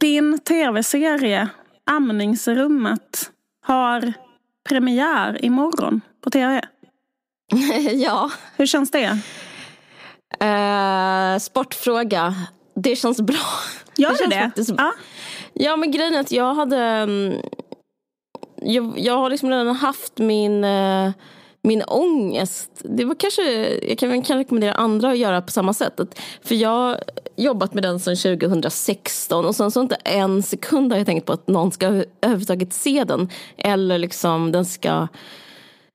Din tv-serie Amningsrummet har premiär imorgon på tv. ja. Hur känns det? Uh, sportfråga. Det känns bra. Gör det det? Faktiskt... Ja. ja, men grejen är att jag hade... Mm, jag, jag har liksom redan haft min... Uh, min ångest. Det var kanske, jag kan, kan rekommendera andra att göra på samma sätt. För jag har jobbat med den sedan 2016 och sen så inte en sekund har jag tänkt på att någon ska överhuvudtaget se den. Eller liksom den ska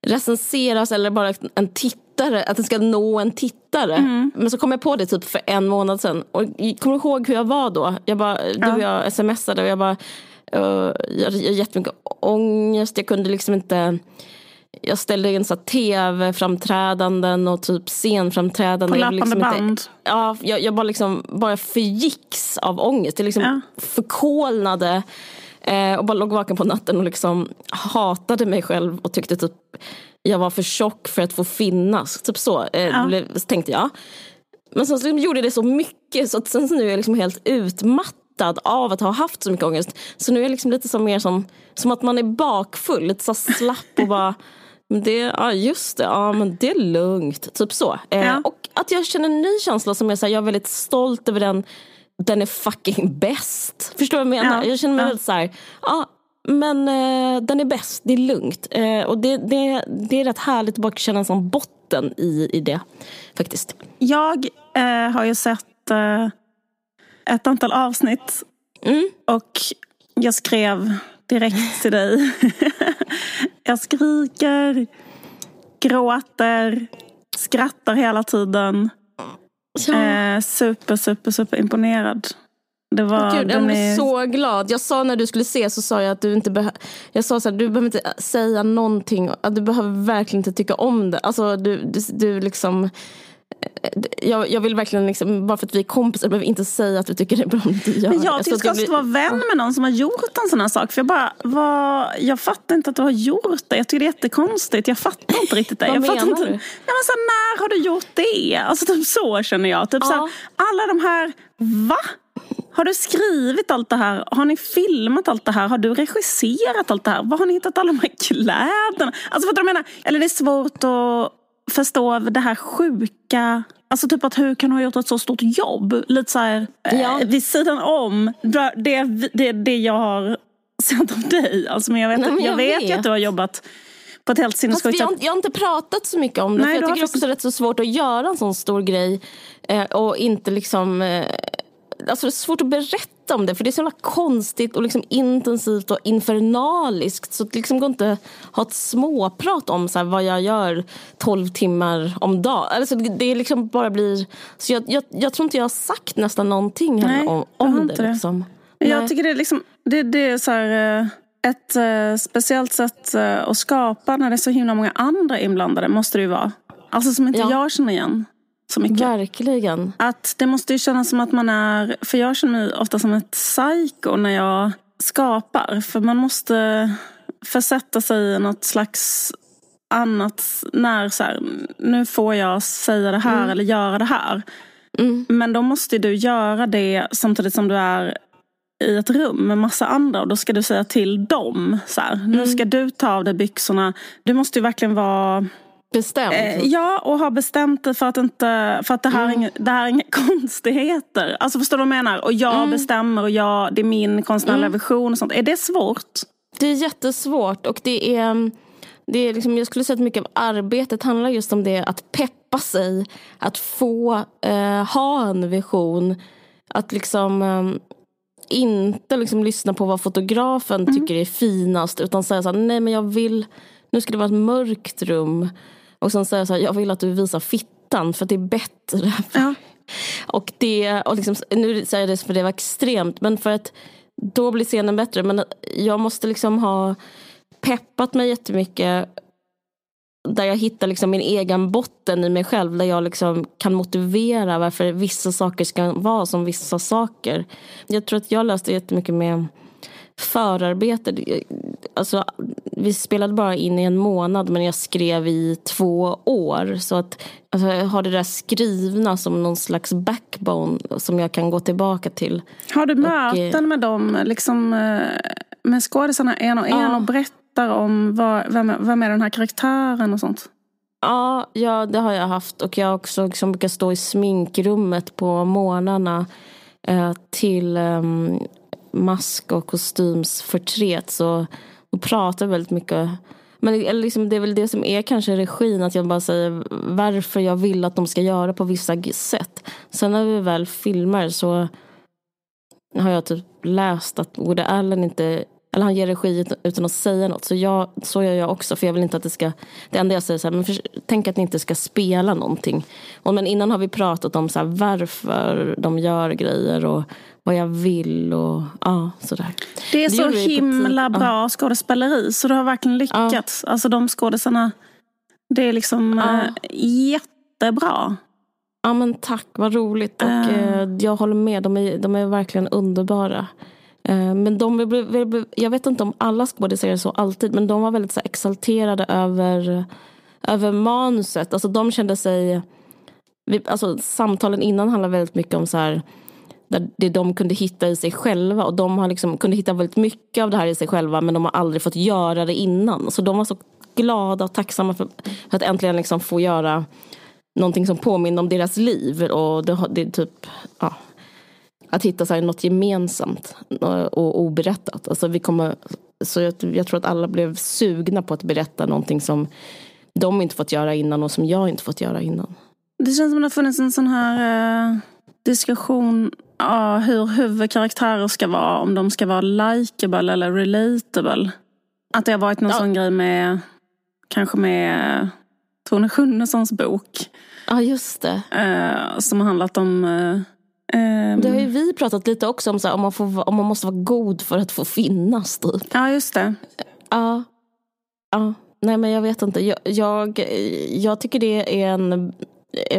recenseras eller bara en tittare, att den ska nå en tittare. Mm. Men så kom jag på det typ för en månad sedan. Och kommer du ihåg hur jag var då? Jag bara, ja. Du och jag smsade och jag bara, uh, jag hade jättemycket ångest. Jag kunde liksom inte jag ställde in så tv-framträdanden och typ scenframträdanden. På löpande liksom band? Inte, ja, jag, jag bara, liksom, bara förgicks av ångest. Jag liksom ja. förkolnade eh, och bara låg vaken på natten och liksom hatade mig själv och tyckte typ jag var för tjock för att få finnas. Typ så eh, ja. tänkte jag. Men sen så liksom gjorde det så mycket så att sen så nu är jag liksom helt utmattad av att ha haft så mycket ångest. Så nu är jag liksom lite som mer som, som att man är bakfull, lite så slapp och bara det, ja just det, ja men det är lugnt. Typ så. Eh, ja. Och att jag känner en ny känsla som är så här, jag är väldigt stolt över den. Den är fucking bäst. Förstår du vad jag menar? Ja. Jag känner mig ja. väldigt så här, ja men eh, den är bäst, det är lugnt. Eh, och det, det, det är rätt härligt att bara känna en sån botten i, i det. Faktiskt. Jag eh, har ju sett eh, ett antal avsnitt. Mm. Och jag skrev direkt till dig. jag skriker, gråter, skrattar hela tiden. Ja. Eh, super, super, super imponerad. Det var, Gud, jag blev är... så glad. Jag sa när du skulle se så sa jag att du inte behöver, jag sa så här, du behöver inte säga någonting. Du behöver verkligen inte tycka om det. Alltså du, du, du liksom jag, jag vill verkligen, liksom, bara för att vi är kompisar, behöver inte säga att du tycker det är bra om du gör Men jag tycker jag ska bli... vara vän med någon som har gjort en sån här sak. För jag bara, vad, jag fattar inte att du har gjort det. Jag tycker det är jättekonstigt. Jag fattar inte riktigt det. vad jag menar inte, du? Ja, men så när har du gjort det? Alltså typ så känner jag. Typ ja. så här, alla de här, va? Har du skrivit allt det här? Har ni filmat allt det här? Har du regisserat allt det här? Var har ni hittat alla de här kläderna? Alltså fattar du vad jag menar? Eller det är svårt att förstå det här sjuka Alltså typ att hur kan du ha gjort ett så stort jobb? Lite så här, eh, ja. eh, vid sidan om det, det, det jag har sett om dig. Alltså, men jag vet, Nej, men jag, jag vet, vet ju att du har jobbat på ett helt sinnessjukt sätt. Jag, jag har inte pratat så mycket om det. Nej, för jag tycker också det är rätt så svårt att göra en sån stor grej. Eh, och inte liksom... Eh, alltså det är svårt att berätta om det för det är så jävla konstigt och liksom intensivt och infernaliskt. Så det liksom går inte att ha ett småprat om så vad jag gör 12 timmar om dagen. Alltså det, liksom bara blir... Så jag, jag, jag, tror inte jag har sagt nästan någonting Nej, om, om det. det. Liksom. Jag tycker det är, liksom, det, det är så här, eh, ett uh, speciellt sätt uh, att skapa när det är så himla många andra inblandade måste det ju vara. Alltså som inte ja. jag känner igen så mycket. Verkligen. Att det måste ju kännas som att man är, för jag känner mig ofta som ett psycho när jag skapar. För man måste försätta sig i något slags annat, när så här, nu får jag säga det här mm. eller göra det här. Mm. Men då måste du göra det samtidigt som du är i ett rum med massa andra och då ska du säga till dem. Så här, mm. Nu ska du ta av dig byxorna. Du måste ju verkligen vara bestämt? Eh, ja, och har bestämt det för att, inte, för att det, här mm. inga, det här är inga konstigheter. Alltså förstår du vad jag menar? Och jag mm. bestämmer och jag, det är min konstnärliga mm. vision och sånt. Är det svårt? Det är jättesvårt och det är, det är liksom, jag skulle säga att mycket av arbetet handlar just om det att peppa sig. Att få eh, ha en vision. Att liksom eh, inte liksom lyssna på vad fotografen mm. tycker är finast utan säga så här, nej men jag vill, nu ska det vara ett mörkt rum. Och sen säger jag så här, jag vill att du visar fittan för det är bättre. Ja. och det, och liksom, nu säger jag det för det var extremt, men för att då blir scenen bättre. Men jag måste liksom ha peppat mig jättemycket där jag hittar liksom min egen botten i mig själv. Där jag liksom kan motivera varför vissa saker ska vara som vissa saker. Jag tror att jag löste jättemycket med förarbete. Alltså, vi spelade bara in i en månad men jag skrev i två år. Så att alltså, jag har det där skrivna som någon slags backbone som jag kan gå tillbaka till. Har du möten med dem, liksom, med skådisarna en och en ja. och berättar om vad, vem, vem är den här karaktären och sånt? Ja, ja, det har jag haft. Och jag har också liksom brukar stå i sminkrummet på morgnarna eh, till eh, mask och kostymsförtret. Så och pratar väldigt mycket. Men liksom, det är väl det som är kanske regin, att jag bara säger varför jag vill att de ska göra på vissa sätt. Sen när vi väl filmar så har jag typ läst att Woody Allen inte eller han ger regi utan att säga något. Så, jag, så gör jag också. För jag vill inte att det ska... Det enda jag säger är så här, men för, tänk att ni inte ska spela någonting. Och, men innan har vi pratat om så här, varför de gör grejer och vad jag vill och ja, sådär. Det är det så himla bra ja. skådespeleri så du har verkligen lyckats. Ja. Alltså de skådisarna, det är liksom ja. äh, jättebra. Ja men tack, vad roligt. Och uh. jag håller med, de är, de är verkligen underbara. Eh, men de, jag vet inte om alla skådisar är så alltid, men de var väldigt så exalterade över, över manuset. Alltså de kände sig... Alltså, samtalen innan handlade väldigt mycket om så här, det de kunde hitta i sig själva. Och de har liksom, kunde hitta väldigt mycket av det här i sig själva men de har aldrig fått göra det innan. Så de var så glada och tacksamma för, för att äntligen liksom få göra någonting som påminner om deras liv. Och det, det typ, ja, att hitta så här, något gemensamt och oberättat. Alltså vi kommer, så jag, jag, tror att alla blev sugna på att berätta någonting som de inte fått göra innan och som jag inte fått göra innan. Det känns som att det har funnits en sån här eh, diskussion ja, hur huvudkaraktärer ska vara. Om de ska vara likeable eller relatable. Att det har varit någon ja. sån grej med kanske med Tone Schunnessons bok. Ja, just det. Eh, som har handlat om eh, Um, det har ju vi pratat lite också om, så här, om, man får, om man måste vara god för att få finnas. Typ. Ja, just det. Ja. ja. Nej, men jag vet inte. Jag, jag, jag tycker det är en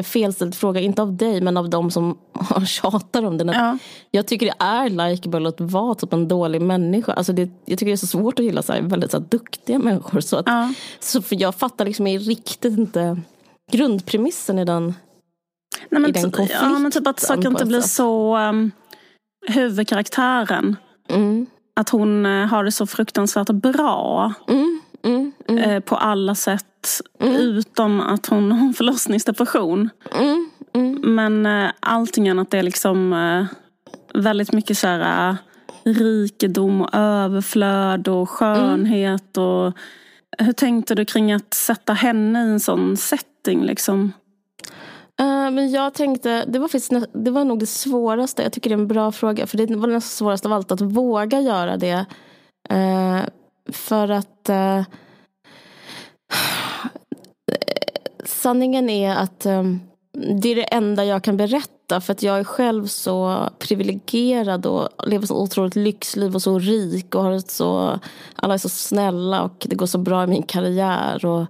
felställd fråga, inte av dig men av de som tjatar om den. Ja. Jag tycker det är likeable att vara typ en dålig människa. Alltså det, jag tycker det är så svårt att gilla så här, väldigt så här, duktiga människor. Så att, ja. så för jag fattar liksom riktigt inte grundpremissen i den Nej, men i den konflikten. Ja, men typ att saker inte blir så um, huvudkaraktären. Mm. Att hon uh, har det så fruktansvärt bra. Mm. Mm. Uh, på alla sätt. Mm. Utom att hon har en förlossningsdepression. Mm, mm. Men uh, allting annat är liksom uh, väldigt mycket så här, rikedom och överflöd och skönhet. Och, hur tänkte du kring att sätta henne i en sån setting? Liksom? Uh, men jag tänkte, det var, faktiskt, det var nog det svåraste. Jag tycker det är en bra fråga. För det var det svåraste av allt, att våga göra det. Uh, för att uh, sanningen är att um, det är det enda jag kan berätta. För att jag är själv så privilegierad och lever så otroligt lyxliv och så rik. och har ett så, Alla är så snälla och det går så bra i min karriär. Och,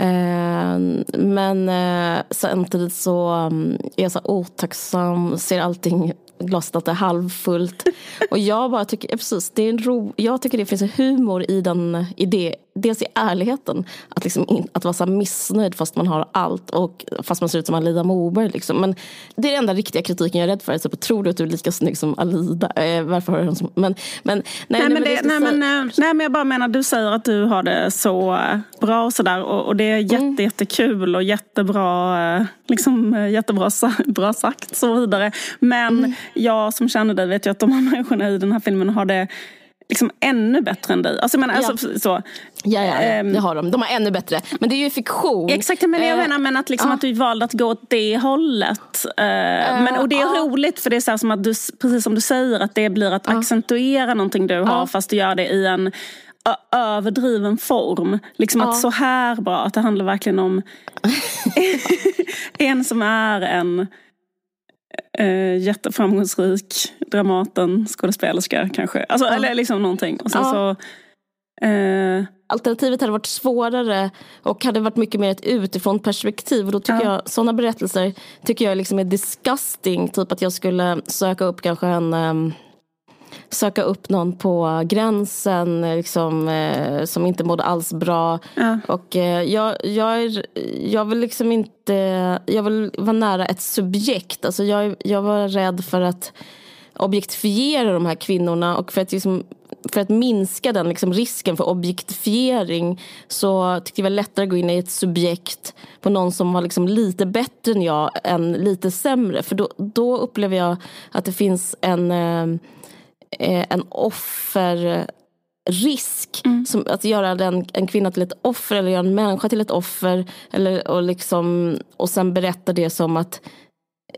Eh, men eh, samtidigt så um, är jag så otacksam, ser allting glaset att det är halvfullt. Och jag bara tycker, precis, det är en ro, jag tycker det finns en humor i, den, i det. Dels i ärligheten, att, liksom in, att vara så missnöjd fast man har allt och fast man ser ut som Alida Moberg. Liksom. Men det är den enda riktiga kritiken jag är rädd för. Alltså, tror du att du är lika snygg som Alida? Eh, varför har du som, men, men, nej, nej, men, det, nej, men, nej, men jag bara menar, du säger att du har det så eh, bra och sådär. Och, och det är jätte, mm. jättekul och jättebra, eh, liksom, eh, jättebra bra sagt så vidare. Men mm jag som känner dig vet ju att de här människorna i den här filmen har det liksom ännu bättre än dig. Alltså, men, alltså, ja. så. Ja, ja, ja, det har de. De har ännu bättre. Men det är ju fiktion. Exakt, men jag eh, menar men att, liksom, uh. att du valde att gå åt det hållet. Uh, uh, men, och det är roligt för det är så som att du, precis som du säger, att det blir att accentuera någonting du har fast du gör det i en överdriven form. Liksom att så här bra, att det handlar verkligen om en som är en eh, jätteframgångsrik Dramaten skådespelerska kanske. Alltså, ja. Eller liksom någonting. Och sen ja. så, eh... Alternativet hade varit svårare och hade varit mycket mer ett utifrån perspektiv. Och då tycker ja. jag, sådana berättelser tycker jag liksom är disgusting. Typ att jag skulle söka upp kanske en um, söka upp någon på gränsen liksom, eh, som inte mådde alls bra. Ja. Och eh, jag, jag, är, jag vill liksom inte, jag vill vara nära ett subjekt. Alltså jag, jag var rädd för att objektifiera de här kvinnorna och för att, liksom, för att minska den liksom, risken för objektifiering så tyckte jag det var lättare att gå in i ett subjekt på någon som var liksom lite bättre än jag än lite sämre. För då, då upplever jag att det finns en, eh, en offerrisk. Mm. Som att göra den, en kvinna till ett offer eller göra en människa till ett offer. Eller, och, liksom, och sen berätta det som att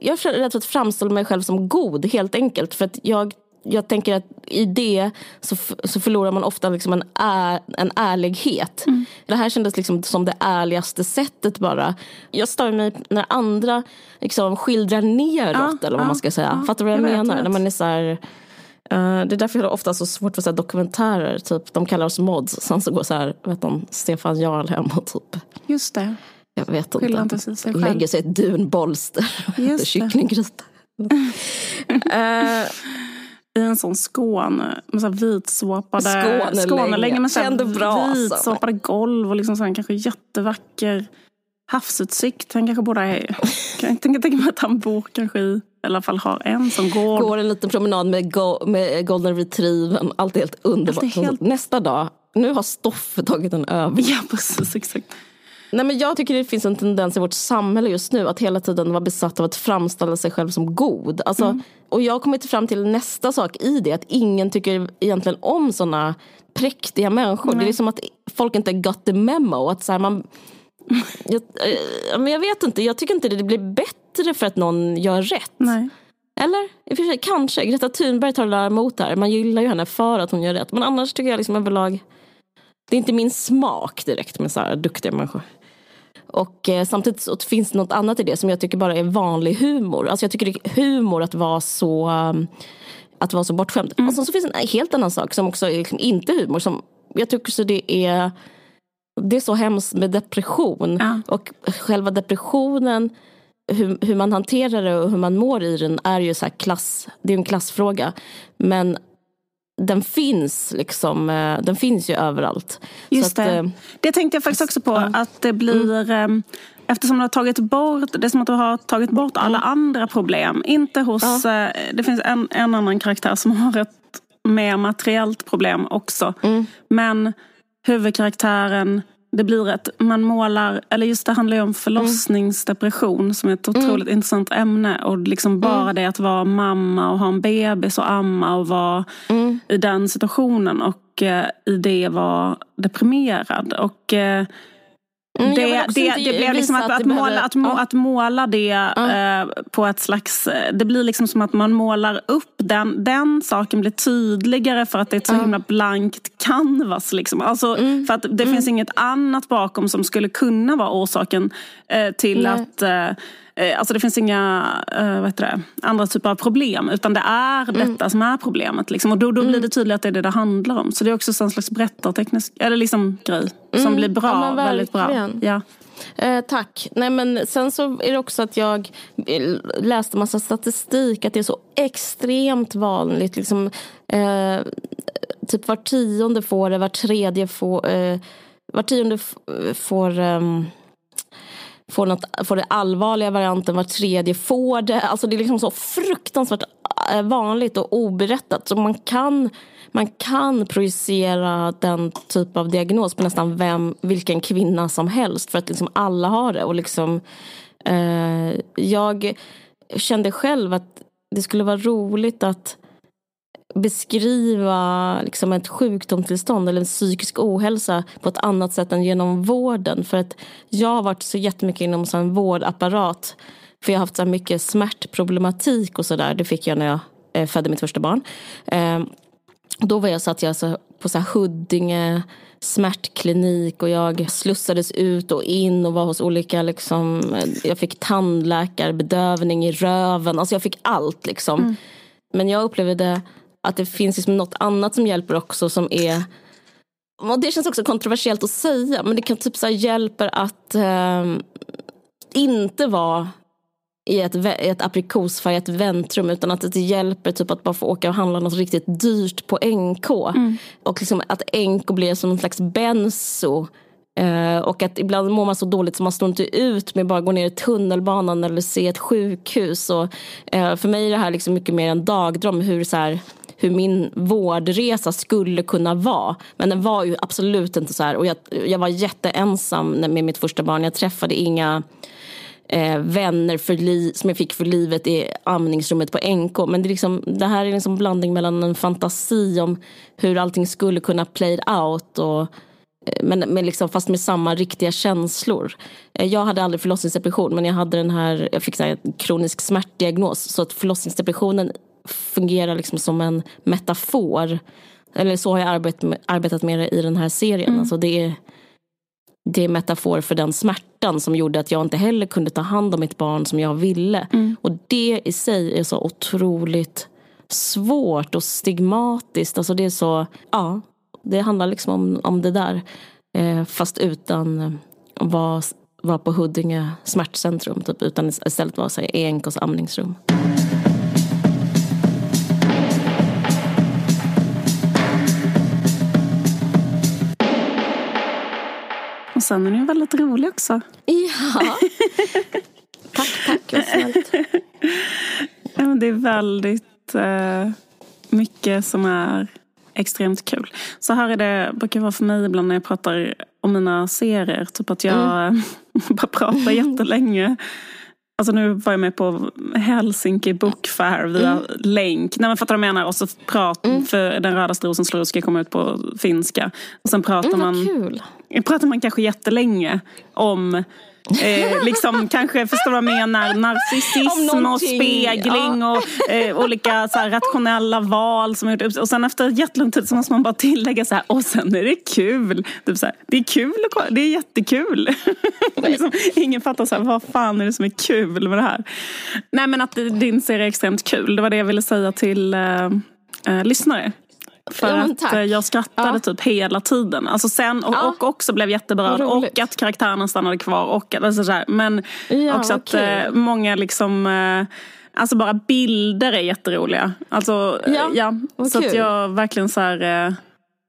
jag är rädd för att framställa mig själv som god helt enkelt. För att jag, jag tänker att i det så, så förlorar man ofta liksom en, är, en ärlighet. Mm. Det här kändes liksom som det ärligaste sättet bara. Jag stör mig när andra liksom skildrar neråt ja, eller vad ja, man ska säga. Ja, Fattar du vad jag, jag menar? Vet. När man är så här, det är därför jag har ofta så svårt för så dokumentärer. Typ, de kallar oss mods. Sen så går så här, vet de, Stefan Jarl hem och typ Just det. Jag vet inte. inte sig själv. Lägger sig ett dunbolster och äter kycklinggryta. uh, I en sån Skåne med så vitsåpade Skåne, Skåne länge. med så vitsåpade golv och liksom så här, kanske jättevacker havsutsikt. Han kanske borde är, kan tänka, tänka mig att han bor kanske i, i alla fall har en som går. Går en liten promenad med, go, med golden retrievern. Allt är helt underbart. Är helt... Nästa dag, nu har Stoffe tagit en över. Ja precis, exakt. Nej, men jag tycker det finns en tendens i vårt samhälle just nu att hela tiden vara besatt av att framställa sig själv som god. Alltså, mm. Och jag har kommit fram till nästa sak i det, att ingen tycker egentligen om sådana präktiga människor. Nej. Det är som att folk inte got the memo. Att så här, man, jag, men jag vet inte, jag tycker inte det blir bättre för att någon gör rätt. Nej. Eller? I och för sig, kanske. Greta Thunberg tar emot här. Man gillar ju henne för att hon gör rätt. Men annars tycker jag liksom överlag det är inte min smak direkt med så här duktiga människor. Och eh, samtidigt så finns det något annat i det som jag tycker bara är vanlig humor. Alltså jag tycker det är humor att vara så, um, att vara så bortskämd. Mm. Och sen så finns det en helt annan sak som också är liksom inte humor. Som jag tycker så det är, det är så hemskt med depression. Ja. Och själva depressionen hur, hur, man hanterar det och hur man mår i den är ju så klass, det är en klassfråga. Men den finns liksom, eh, den finns ju överallt. Just det. Att, eh, det tänkte jag faktiskt också på, ja. att det blir mm. Eh, eftersom du har tagit bort, det är som att du har tagit bort alla mm. andra problem. Inte hos, ja. det finns en, en annan karaktär som har ett mer materiellt problem också. Mm. Men huvudkaraktären det blir ett, man målar, eller just det handlar ju om förlossningsdepression som är ett otroligt mm. intressant ämne. Och liksom bara mm. det att vara mamma och ha en bebis och amma och vara mm. i den situationen och eh, i det vara deprimerad. Och eh, Mm, det, det, det blev liksom att, att, att, måla, att, ja. att måla det ja. eh, på ett slags... Eh, det blir liksom som att man målar upp den, den saken blir tydligare för att det är ett så ja. himla blankt canvas. Liksom. Alltså, mm. För att det mm. finns inget annat bakom som skulle kunna vara orsaken eh, till Nej. att Eh, alltså det finns inga uh, vad heter det, andra typer av problem utan det är mm. detta som är problemet. Liksom. Och då, då blir mm. det tydligt att det är det det handlar om. Så det är också en slags berättarteknisk eller liksom grej mm. som blir bra, ja, väldigt bra. Ja. Eh, tack. Nej, men sen så är det också att jag läste massa statistik att det är så extremt vanligt. Liksom, eh, typ var tionde får det, var tredje får, eh, var tionde får um, får, något, får det allvarliga varianten, var tredje får det. Alltså det är liksom så fruktansvärt eh, vanligt och oberättat. Så man kan, man kan projicera den typ av diagnos på nästan vem, vilken kvinna som helst. För att liksom alla har det. Och liksom, eh, jag kände själv att det skulle vara roligt att beskriva liksom ett sjukdomstillstånd eller en psykisk ohälsa på ett annat sätt än genom vården. För att jag har varit så jättemycket inom en vårdapparat. För jag har haft så mycket smärtproblematik och sådär. Det fick jag när jag eh, födde mitt första barn. Eh, då var jag satt jag så på så Huddinge smärtklinik och jag slussades ut och in och var hos olika liksom, jag fick tandläkarbedövning i röven, alltså jag fick allt liksom. Mm. Men jag upplevde att det finns liksom något annat som hjälper också som är och det känns också kontroversiellt att säga men det kan typ så hjälper att eh, inte vara i ett, ett aprikosfärgat väntrum utan att det hjälper typ att bara få åka och handla något riktigt dyrt på NK. Mm. Och liksom att NK blir som en slags benzo. Uh, och att ibland mår man så dåligt så man står inte ut med bara gå ner i tunnelbanan eller se ett sjukhus. Och, uh, för mig är det här liksom mycket mer en dagdröm hur, så här, hur min vårdresa skulle kunna vara. Men den var ju absolut inte så här. Och jag, jag var jätteensam med mitt första barn. Jag träffade inga eh, vänner för li- som jag fick för livet i amningsrummet på NK. Men det, är liksom, det här är liksom en blandning mellan en fantasi om hur allting skulle kunna play out och eh, men, men liksom, fast med samma riktiga känslor. Eh, jag hade aldrig förlossningsdepression men jag hade den här, jag fick en kronisk smärtdiagnos. Så att förlossningsdepressionen fungerar liksom som en metafor. Eller så har jag arbetat med, arbetat med det i den här serien. Mm. Alltså det är det är metafor för den smärtan som gjorde att jag inte heller kunde ta hand om mitt barn som jag ville. Mm. Och det i sig är så otroligt svårt och stigmatiskt. Alltså det är så, ja, det handlar liksom om, om det där. Eh, fast utan att vara, vara på Huddinge smärtcentrum, typ, utan istället vara i ENKs amningsrum. Och sen är ju väldigt rolig också. Ja. tack, tack. Vad snällt. ja, det är väldigt eh, mycket som är extremt kul. Så här är det, brukar vara för mig ibland när jag pratar om mina serier. Typ att jag mm. bara pratar jättelänge. Alltså nu var jag med på Helsinki Book Fair via mm. länk. Nej men fattar du vad jag menar? Och så prat, mm. för Den röda strosen slår ska komma ut på finska. Och sen pratar mm, man, kul. pratar man kanske jättelänge om Eh, liksom kanske, förstår vad jag menar? Narcissism och spegling ja. och eh, olika så här, rationella val som gjort Och sen efter jättelång tid så måste man bara tillägga så här, och sen är det kul. Typ så här, det är kul, det är jättekul. liksom, ingen fattar så här, vad fan är det som är kul med det här? Nej men att din serie är extremt kul, det var det jag ville säga till eh, eh lyssnare. För ja, att. Eh, jag skrattade ja. typ hela tiden. Alltså sen, och, ja. och också blev jätteberörd. Och att karaktärerna stannade kvar. Och, alltså så här. Men också att eh, många liksom eh, Alltså bara bilder är jätteroliga. Alltså, ja, ja. Så kul. att jag verkligen så här eh,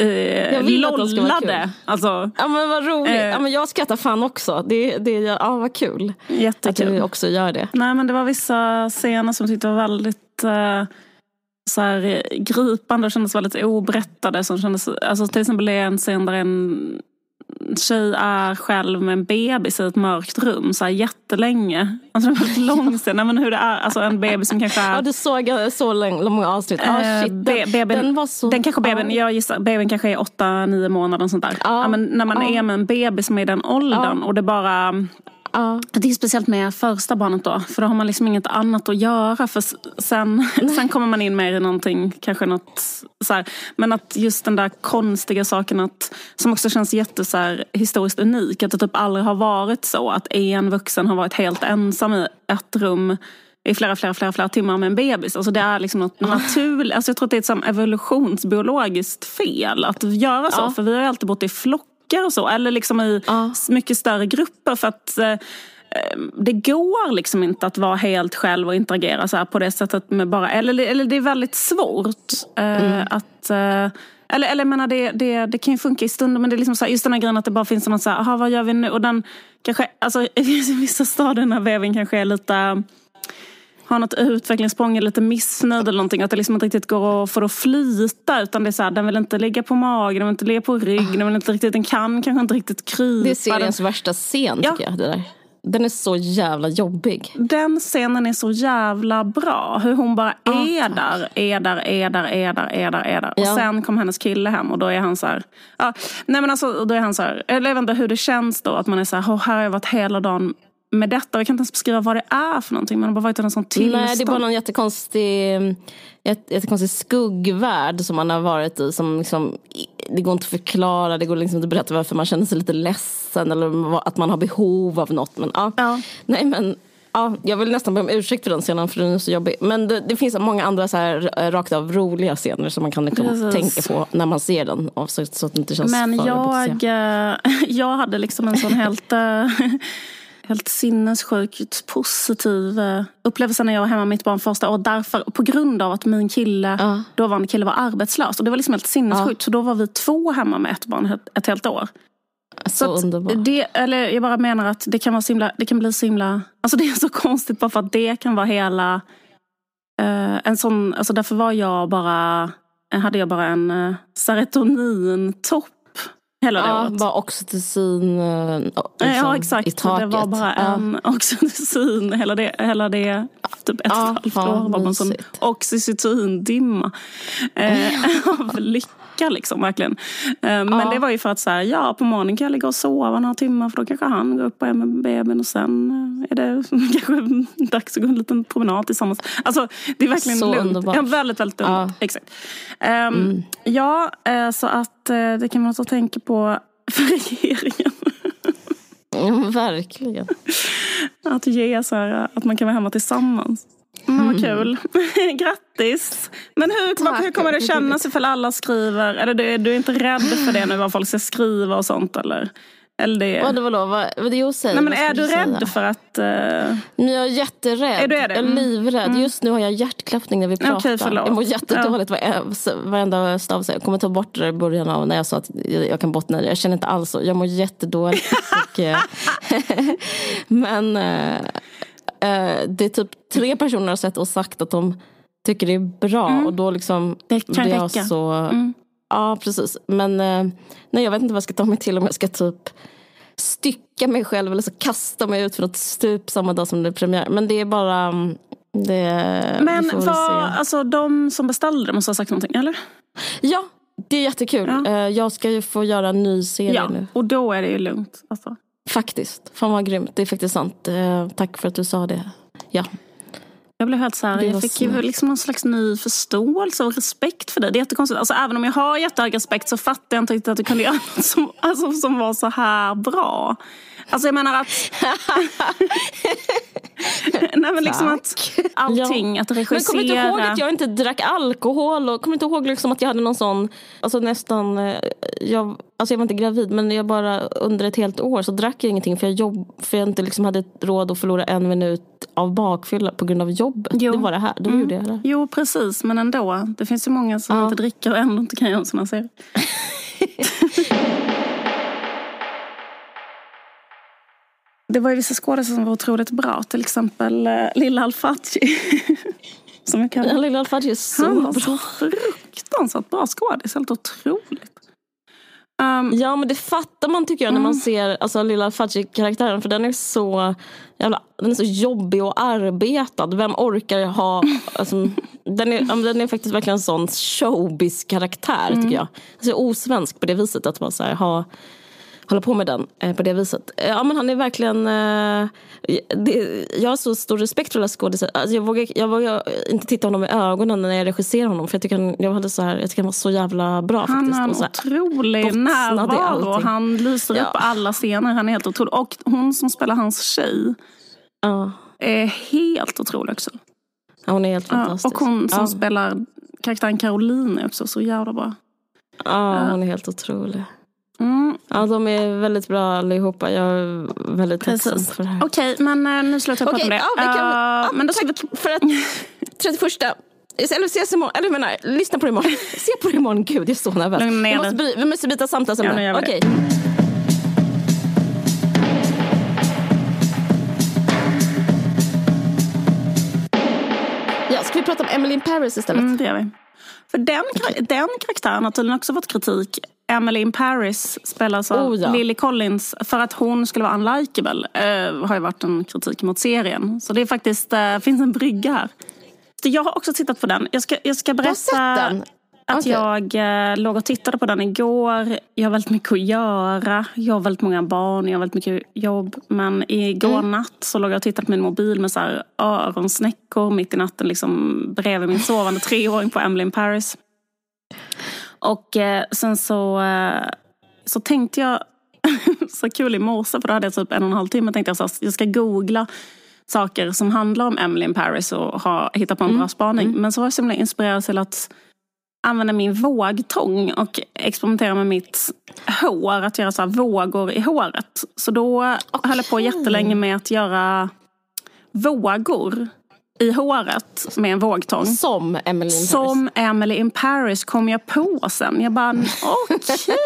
Eh, jag lollade. Alltså, ja men vad roligt. Eh, ja, men jag skrattar fan också. Det, det, ja, vad kul. Jättekul. Att du också gör det. Nej men det var vissa scener som tyckte var väldigt eh, så här, eh, gripande och kändes väldigt oberättade. Som kändes, alltså till exempel är en scen där en tjej är själv med en bebis i ett mörkt rum så här jättelänge. Alltså en väldigt lång scen. men hur det är, alltså en bebis som kanske är... Ja du såg så många avsnitt. Ah, shit, den, bebin, den var så... Den kanske bebin, jag gissar, bebin kanske är åtta, nio månader och sånt där. Ah, ja, men när man ah. är med en bebis som är i den åldern och det bara Ja. Det är speciellt med första barnet då. För då har man liksom inget annat att göra. För sen, sen kommer man in mer i någonting, kanske något så här. Men att just den där konstiga saken att, som också känns jätte så här, historiskt unik. Att det typ aldrig har varit så att en vuxen har varit helt ensam i ett rum i flera, flera, flera, flera timmar med en bebis. Alltså det är liksom något naturligt. Alltså jag tror att det är ett evolutionsbiologiskt fel att göra så. Ja. För vi har alltid bott i flock flockar och så. Eller liksom i ja. mycket större grupper. För att eh, det går liksom inte att vara helt själv och interagera så på det sättet. Med bara, eller, eller det är väldigt svårt eh, mm. att eh, eller, eller jag menar, det, det, det kan ju funka i stunder men det är liksom så här, just den här grejen att det bara finns något så här, aha, vad gör vi nu? Och den kanske, alltså i vissa stadier när väven kanske är lite har något utvecklingssprång eller lite missnöjd eller någonting. Att det liksom inte riktigt går att få det att flyta. Utan det är så här, den vill inte ligga på magen, den vill inte ligga på rygg, den vill inte riktigt, den kan kanske inte riktigt krypa. Det är seriens den... värsta scen tycker ja. jag. Det där. Den är så jävla jobbig. Den scenen är så jävla bra. Hur hon bara är där, är där, är där, är där, är där, är där. Ja. Och sen kom hennes kille hem och då är han så här. Ja, nej men alltså, då är han så här. Jag vet inte hur det känns då att man är så här. Oh, här har jag varit hela dagen med detta. Jag kan inte ens beskriva vad det är för någonting. Man har bara varit i en sån tillstånd. Nej, det är bara någon jättekonstig, jättekonstig skuggvärld som man har varit i. Som liksom, det går inte att förklara, det går liksom inte att berätta varför man känner sig lite ledsen. Eller att man har behov av något. Men, ja. ja. Nej, men, ja, jag vill nästan be om ursäkt för den scenen för den är så jobbig. Men det, det finns många andra så här, rakt av roliga scener som man kan liksom tänka på när man ser den. Så, så att det inte känns Men jag, jag hade liksom en sån helt... Helt sinnessjukt positiv upplevelse när jag var hemma med mitt barn första året. Därför, på grund av att min kille, Ja. dåvarande kille var arbetslös. Och det var liksom helt sinnessjukt. Så då var vi två hemma med ett barn ett, ett helt år. Så, underbart. Det, eller jag bara menar att det kan, vara så himla, det kan bli så himla... Alltså det är så konstigt bara för att det kan vara hela... eh, en sån, alltså därför var jag bara, hade jag bara en uh, serotonin-topp hela det Ja, året. bara oxytocin eh, liksom, ja i exakt, taket. det var bara Ja. en oxytocin, hela det, hela det typ ett Ja, halvt år var man sån oxytocin-dimma. Eh, av lycka liksom, verkligen. Eh, men Ja. det var ju för att så här, ja på morgonen kan jag ligga och sova några timmar för då kanske han går upp och är med bebisen och sen eh, är det kanske dags att gå en liten promenad tillsammans. Alltså det är verkligen Så lugnt. underbart. Ja, väldigt, väldigt Ja. Mm. underbart. Exakt. Ehm, Ja, eh, så att det kan man också tänka på för regeringen. Mm, verkligen. Att ge så här, att man kan vara hemma tillsammans. Men vad kul. Grattis. Men hur, Tack. hur kommer det kännas ifall alla skriver? Eller du, du är inte rädd för det nu vad folk ska skriva och sånt eller? eller det, Vadå, vadå? Vad, jo, säg, Nej, men är du säga? rädd för att... eh, Men jag är jätterädd. Är du är det? Jag är Mm. livrädd. Just nu har jag hjärtklappning när vi pratar. Förlåt. jag mår jättedåligt ja. varenda stav. Jag kommer ta bort det i början av när jag sa att jag kan bottna. Jag känner inte alls så. Jag mår jättedåligt. och, eh, men eh, det är typ tre personer som har sett och sagt att de tycker det är bra. Och då liksom... Blir jag. Så, Mm. Ja, precis. Men eh, nej, jag vet inte vad jag ska ta mig till om jag ska typ stycka mig själv eller så kasta mig ut för något stup samma dag som det är premiär. Men det är bara... mm, Det, Men vad, alltså, de som beställde det måste ha sagt någonting, eller? Ja, det är jättekul. Ja. Eh, Jag ska ju få göra en ny serie Ja, nu. och då är det ju lugnt. Alltså. Faktiskt. Fan vad grymt. Det är faktiskt sant. Eh, Tack för att du sa det. Ja. Jag blev helt så här, jag fick ju liksom någon slags ny förståelse och respekt för det. Det är jättekonstigt. Alltså, även om jag har jättehög respekt så fattar jag inte riktigt att du kunde göra något som, alltså, som var så här bra. Alltså jag menar att... Nej men liksom att allting, att regissera. Men kommer inte ihåg att jag inte drack alkohol? Och kommer inte ihåg liksom att jag hade någon sån, alltså nästan, eh, jag, alltså jag var inte gravid men jag bara under ett helt år så drack jag ingenting för jag, jobb, för jag inte liksom hade råd att förlora en minut av bakfylla på grund av jobbet. Jo. Det var det här, då gjorde jag det. Jo precis, men ändå. Det finns ju många som Ja. inte dricker och ändå inte kan göra en sån här serie. Det var ju vissa skådespelare som var otroligt bra. Till exempel eh, Lilla Alfati. som jag kallar lilla Alfadji är så Han var bra. så fruktansvärt bra skådis. Helt otroligt. Um, Ja men det fattar man tycker jag när Mm. man ser alltså, lilla Fadji-karaktären för den är så jävla, den är så jobbig och arbetad. Vem orkar ha, alltså, den, är, den är faktiskt verkligen en sån showbiz-karaktär Mm. tycker jag. Alltså osvensk på det viset att man så här, ha, hålla på med den eh, på det viset. Eh, Ja men han är verkligen, eh, det, jag har så stor respekt för alla skådisar. Alltså, jag, vågar, jag vågar inte titta honom i ögonen när jag regisserar honom för jag tycker han, jag hade så här, jag tycker han var så jävla bra han faktiskt. har en otrolig närvaro. Han lyser Ja. upp alla scener. Han är helt otrolig. Och hon som spelar hans tjej ja. är helt otrolig också. Ja, hon är helt fantastisk. och hon som spelar karaktären Caroline är också så jävla bra. Ja, hon är helt otrolig. Mm, Ja, de är väldigt bra allihopa. Jag är väldigt tacksam precis. för det här. Okej, men eh, nu slutar jag prata om det. Ja, vi kan- Eh, ja, men då ska vi... För att 31 eller ses imorgon, eller jag menar, lyssna på det imorgon. Se på det imorgon, gud jag är så nervös. Vi måste, by- vi måste byta Ja, samtalsämne. vi Okej. Ja, ska vi prata om Emily in Paris istället? Mm, det gör vi. För den, den karaktären har tydligen också fått kritik. Emily in Paris spelas av Oh, ja. Lily Collins för att hon skulle vara unlikable. Eh, har ju varit en kritik mot serien. Så det är faktiskt, eh, finns en brygga här. Jag har också tittat på den. Jag ska, jag ska Du har berätta sett den? Att Okej. jag eh, låg och tittade på den igår. Jag har väldigt mycket att göra. Jag har väldigt många barn, jag har väldigt mycket jobb. Men igår Mm. natt så låg jag och tittade på min mobil med så här öronsnäckor mitt i natten liksom bredvid min sovande treåring på Emily in Paris. Och eh, sen så, eh, så tänkte jag, så kul i morse för då hade jag typ en och en halv timme, tänkte jag så här, jag ska googla saker som handlar om Emily in Paris och ha, hitta på en bra spaning. Men så var jag så himla inspirerad till att använda min vågtång och experimentera med mitt hår. Att göra så vågor i håret. Så då okay. höll jag på jättelänge med att göra vågor i håret med en vågtång. Som Emily in Paris? Som Emily in Paris kom jag på sen. Jag bara, okej.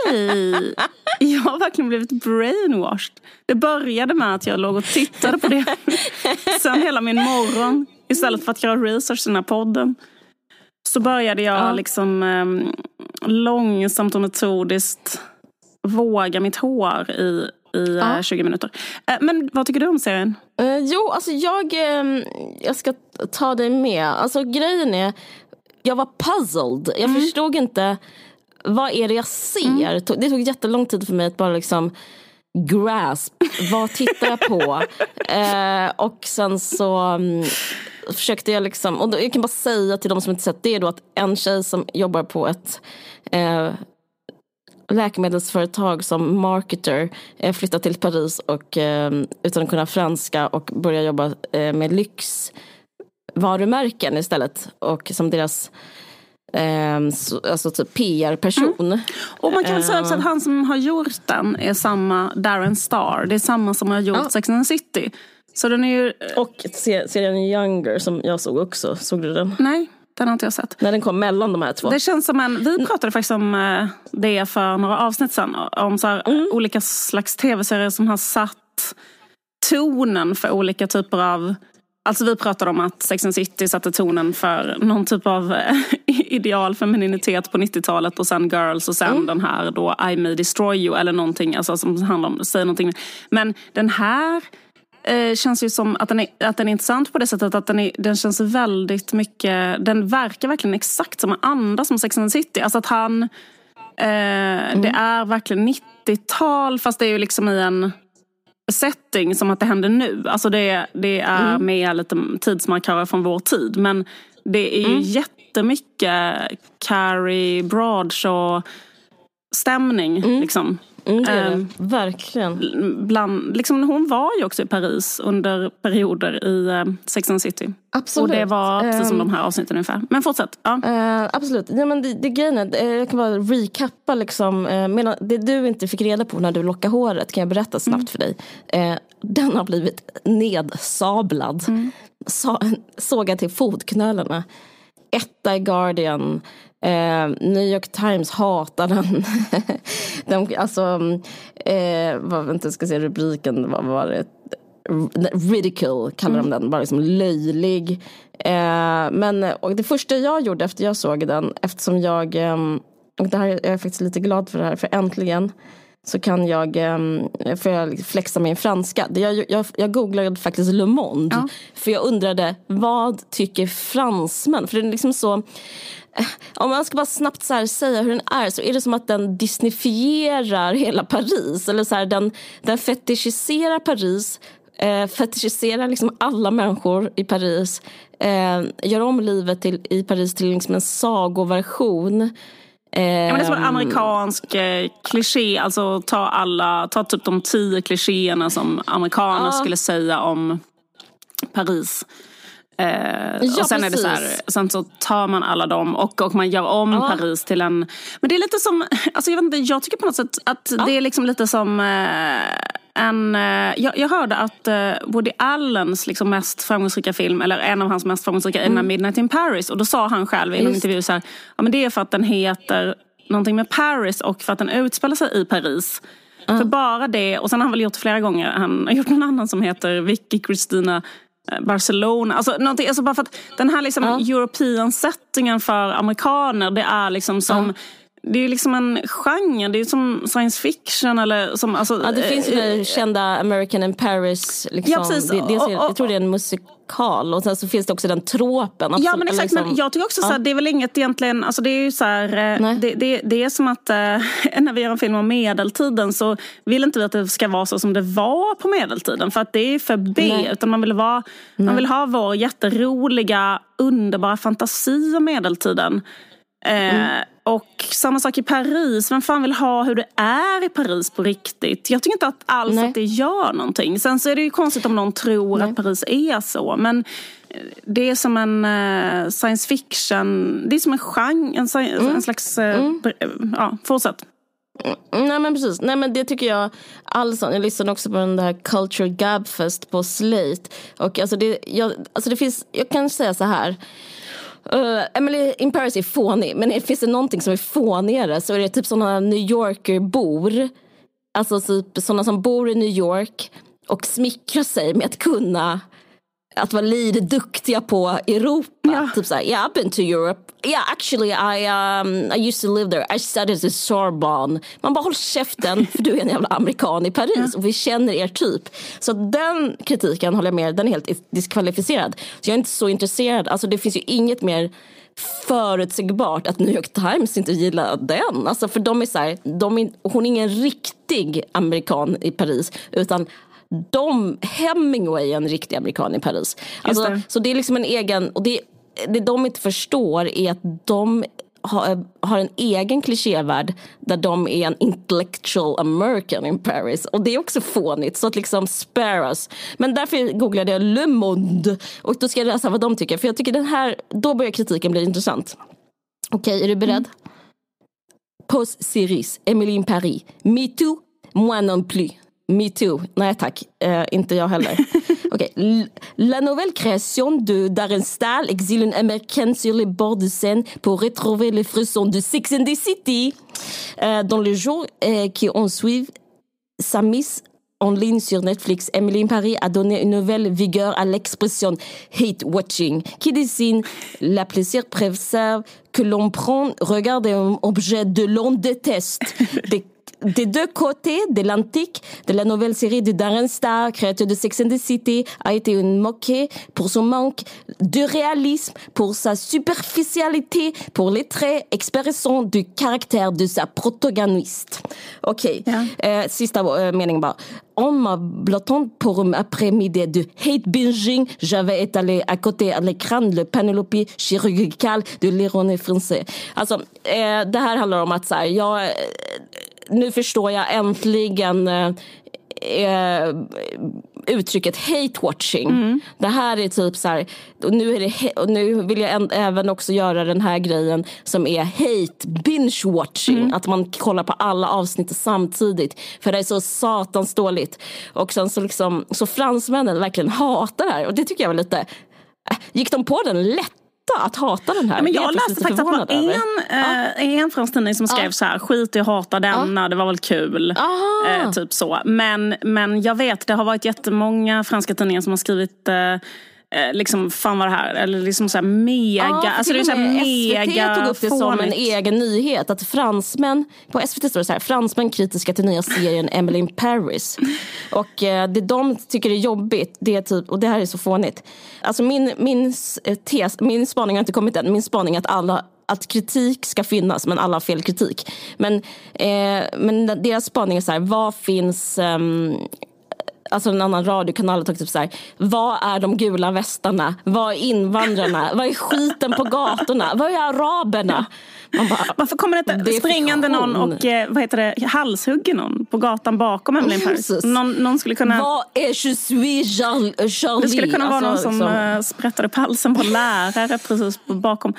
Okay. Jag har verkligen blivit brainwashed. Det började med att jag låg och tittade på det. sen hela min morgon, istället för att göra research i den här podden. Så började jag ja. liksom um, långsamt och metodiskt våga mitt hår i i ja. 20 minuter. Eh, men vad tycker du om serien? Uh, jo, alltså jag, uh, jag ska ta dig med. Alltså grejen är, jag var puzzled. Jag mm. förstod inte, vad är det jag ser? Mm. Det tog jättelång tid för mig att bara liksom grasp, vad tittar jag på? uh, och sen så um, försökte jag liksom, och då, jag kan bara säga till de som inte sett det då att en tjej som jobbar på ett läkemedelsföretag som marketer eh, flyttar till Paris och, eh, utan att kunna franska och börjar jobba eh, med lyxvarumärken istället. Och som deras alltså typ PR-person. Mm. Och man kan säga också att han som har gjort den är samma Darren Star. Det är samma som har gjort ja. Sex and the City. Så den är ju... Och serien Younger som jag såg också. Såg du den? Nej. Den har inte jag sett. När den kom mellan de här två. Det känns som en, vi pratade faktiskt om eh, det för några avsnitt sedan. Om så mm. olika slags tv-serier som har satt tonen för olika typer av Alltså vi pratade om att Sex and City satte tonen för någon typ av eh, ideal femininitet på 90-talet och sen Girls och sen mm. den här då I may destroy you eller någonting alltså som handlar om, säger någonting. Men den här eh, känns ju som att den, är, att den är intressant på det sättet att den, är, den känns väldigt mycket, den verkar verkligen exakt som en anda som Sex and the City. Alltså att han, eh, mm. det är verkligen 90-tal fast det är ju liksom i en setting som att det händer nu. Alltså det, det är mm. med lite tidsmarkörer från vår tid. Men det är ju mm. jättemycket Carrie Bradshaw stämning. Mm. Liksom. Mm, det det. Um, Verkligen. Bland, liksom, hon var ju också i Paris under perioder i uh, Sex and City. Absolut. Och det var precis um, som de här avsnitten ungefär. Men fortsätt. Ja. Uh, absolut. Ja, men det, det grejen är, uh, jag kan bara recappa liksom, uh, medan det du inte fick reda på när du lockade håret kan jag berätta snabbt mm. för dig. Uh, den har blivit nedsablad. Mm. Så, sågad till fotknölarna. Etta i Guardian. Eh, New York Times hatar den. De, alltså, eh, vad inte ska säga rubriken, vad var det? Ridicule kallar mm. de den, bara liksom löjlig. Eh, men och det första jag gjorde efter jag såg den, eftersom jag, eh, och det här, jag är faktiskt lite glad för det här, för äntligen så kan jag, um, får jag flexa min franska. Jag, jag, jag googlade faktiskt Le Monde. Ja. För jag undrade, vad tycker fransmän? För det är liksom så, eh, om man ska bara snabbt så säga hur den är så är det som att den disneyfierar hela Paris. Eller så här, den, den fetischiserar Paris, eh, fetischiserar liksom alla människor i Paris. Eh, gör om livet till, i Paris till liksom en sagoversion. Ja, men det är som en ehm. amerikansk eh, kliché, alltså ta alla, ta typ de tio klichéerna som amerikaner ja. skulle säga om Paris. Eh, ja, och sen är det så här, sen så tar man alla dem och, och man gör om ja. Paris till en... Men det är lite som, alltså jag vet inte, jag tycker på något sätt att ja. det är liksom lite som eh, en, eh, jag, jag, hörde att eh, Woody Allens liksom mest framgångsrika film, eller en av hans mest framgångsrika, mm. är Midnight in Paris. Och då sa han själv i en intervju så här, ja men det är för att den heter någonting med Paris och för att den utspelar sig i Paris. Mm. För bara det, och sen har han väl gjort det flera gånger, han har gjort någon annan som heter Vicky Cristina eh, Barcelona. Alltså, alltså bara för att den här liksom ja. European settingen för amerikaner, det är liksom som ja det är liksom en genre, det är som science fiction eller som... Alltså, ja, det finns ju äh, kända American in Paris. Liksom. Ja, precis. Det, det, jag tror det är en musikal och sen så finns det också den. Absolut, ja men exakt, liksom, men jag tycker också ja. så det är väl inget egentligen, alltså det är ju så här, eh, det, det, det, är som att äh, när vi gör en film om medeltiden så vill inte vi att det ska vara så som det var på medeltiden för att det är förbi. Nej. Utan man vill, vara, man vill ha vår jätteroliga, underbara fantasi om medeltiden. Mm. och samma sak i Paris. Vem fan vill ha hur det är i Paris på riktigt? Jag tycker inte att alls Nej. att det gör någonting. Sen så är det ju konstigt om någon tror Nej. att Paris är så. Men eh, det är som en uh, science fiction, det är som en genre, en, mm. en slags, uh, mm. ja, fortsätt. Mm, nej men precis, nej men det tycker jag alls Jag lyssnade också på den där Culture Gabfest på Slate. Och alltså det, jag, alltså det finns, jag kan säga så här. Uh, Emily in Paris är fånig, men finns det någonting som är fånigare så är det typ sådana New Yorker-bor. Alltså typ sådana som bor i New York och smickrar sig med att kunna att vara lite duktiga på Europa. Ja. Typ såhär, yeah I've been to Europe. Yeah actually I, um, I used to live there. I studied at Sorbonne. Man bara håll käften för du är en jävla amerikan i Paris ja. och vi känner er typ. Så den kritiken håller jag med den är helt diskvalificerad. Så jag är inte så intresserad. Alltså det finns ju inget mer förutsägbart att New York Times inte gillar den. Alltså för de är så här, de är, hon är ingen riktig amerikan i Paris utan de, Hemingway är en riktig amerikan i Paris. Alltså, det. Så det är liksom en egen, och det, det de inte förstår är att de har, har en egen klichévärld där de är en intellectual American in Paris. Och det är också fånigt, så att liksom spare us. Men därför googlade jag Le Monde och då ska jag läsa vad de tycker. För jag tycker den här, då börjar kritiken bli intressant. Okej, okay, är du beredd? Mm. Post series, Emily in Paris. Me too, moi non plus. Me too. Nej tack, uh, inte jag heller. okay. La nouvelle création de Darren Stahl exile une américaine sur les bords de Seine pour retrouver les frissons de Sex and the City. Uh, dans les jours uh, qui ont suivi, sa mise en ligne sur Netflix, Emily in Paris a donné une nouvelle vigueur à l'expression hate watching, qui dessine la plaisir préserve que l'on prend, regarde un objet de l'on déteste, des des deux côtés de l'antique de la nouvelle série de Darren Star, créateur de Sex and the City, a été une moquée pour son manque de réalisme, pour sa superficialité, pour les traits expressant du caractère de sa protagoniste. Okay. ja. eh, sista eh, meningen bara. En m'ablattant pour un après-midi de hate binging, j'avais étalé à côté à l'écran le Penelope chirurgical de l'ironie français. Alltså, eh, det här handlar om att så här, jag nu förstår jag äntligen eh, eh, uttrycket hate watching. Mm. Det här är typ så här, och nu, är det, och nu vill jag en, även också göra den här grejen som är hate binge watching. Mm. Att man kollar på alla avsnitt samtidigt. För det är så satans dåligt. Och sen så liksom, så fransmännen verkligen hatar det här. Och det tycker jag var lite, äh, gick de på den lätt? Att hata den här. Men jag, jag läste faktiskt att det var en, äh, en fransk tidning som skrev ja. så här, skit i att hata denna, ja. det var väl kul. Äh, typ så. Men, men jag vet, det har varit jättemånga franska tidningar som har skrivit äh, Eh, liksom, fan vad det här, eller liksom så mega, ja, alltså det är så mega SVT tog upp det fånigt. som en egen nyhet att fransmän, på SVT står det så här, fransmän kritiska till nya serien Emily in Paris. Och eh, det de tycker är jobbigt, det är typ, och det här är så fånigt. Alltså min, min eh, tes, min spaning har inte kommit än, min spaning är att alla att kritik ska finnas men alla har fel kritik. Men, eh, men deras spaning är så här, vad finns um, alltså en annan radiokanal har tagit upp så här, vad är de gula västarna? Vad är invandrarna? vad är skiten på gatorna? Vad är araberna? Bara, Varför kommer det inte springande någon och eh, vad heter det, halshugger någon på gatan bakom Emily Paris? Någon, någon skulle kunna... Vad är je suis Charlie? Det skulle kunna vara alltså, någon som liksom... sprättar upp halsen på lärare precis bakom.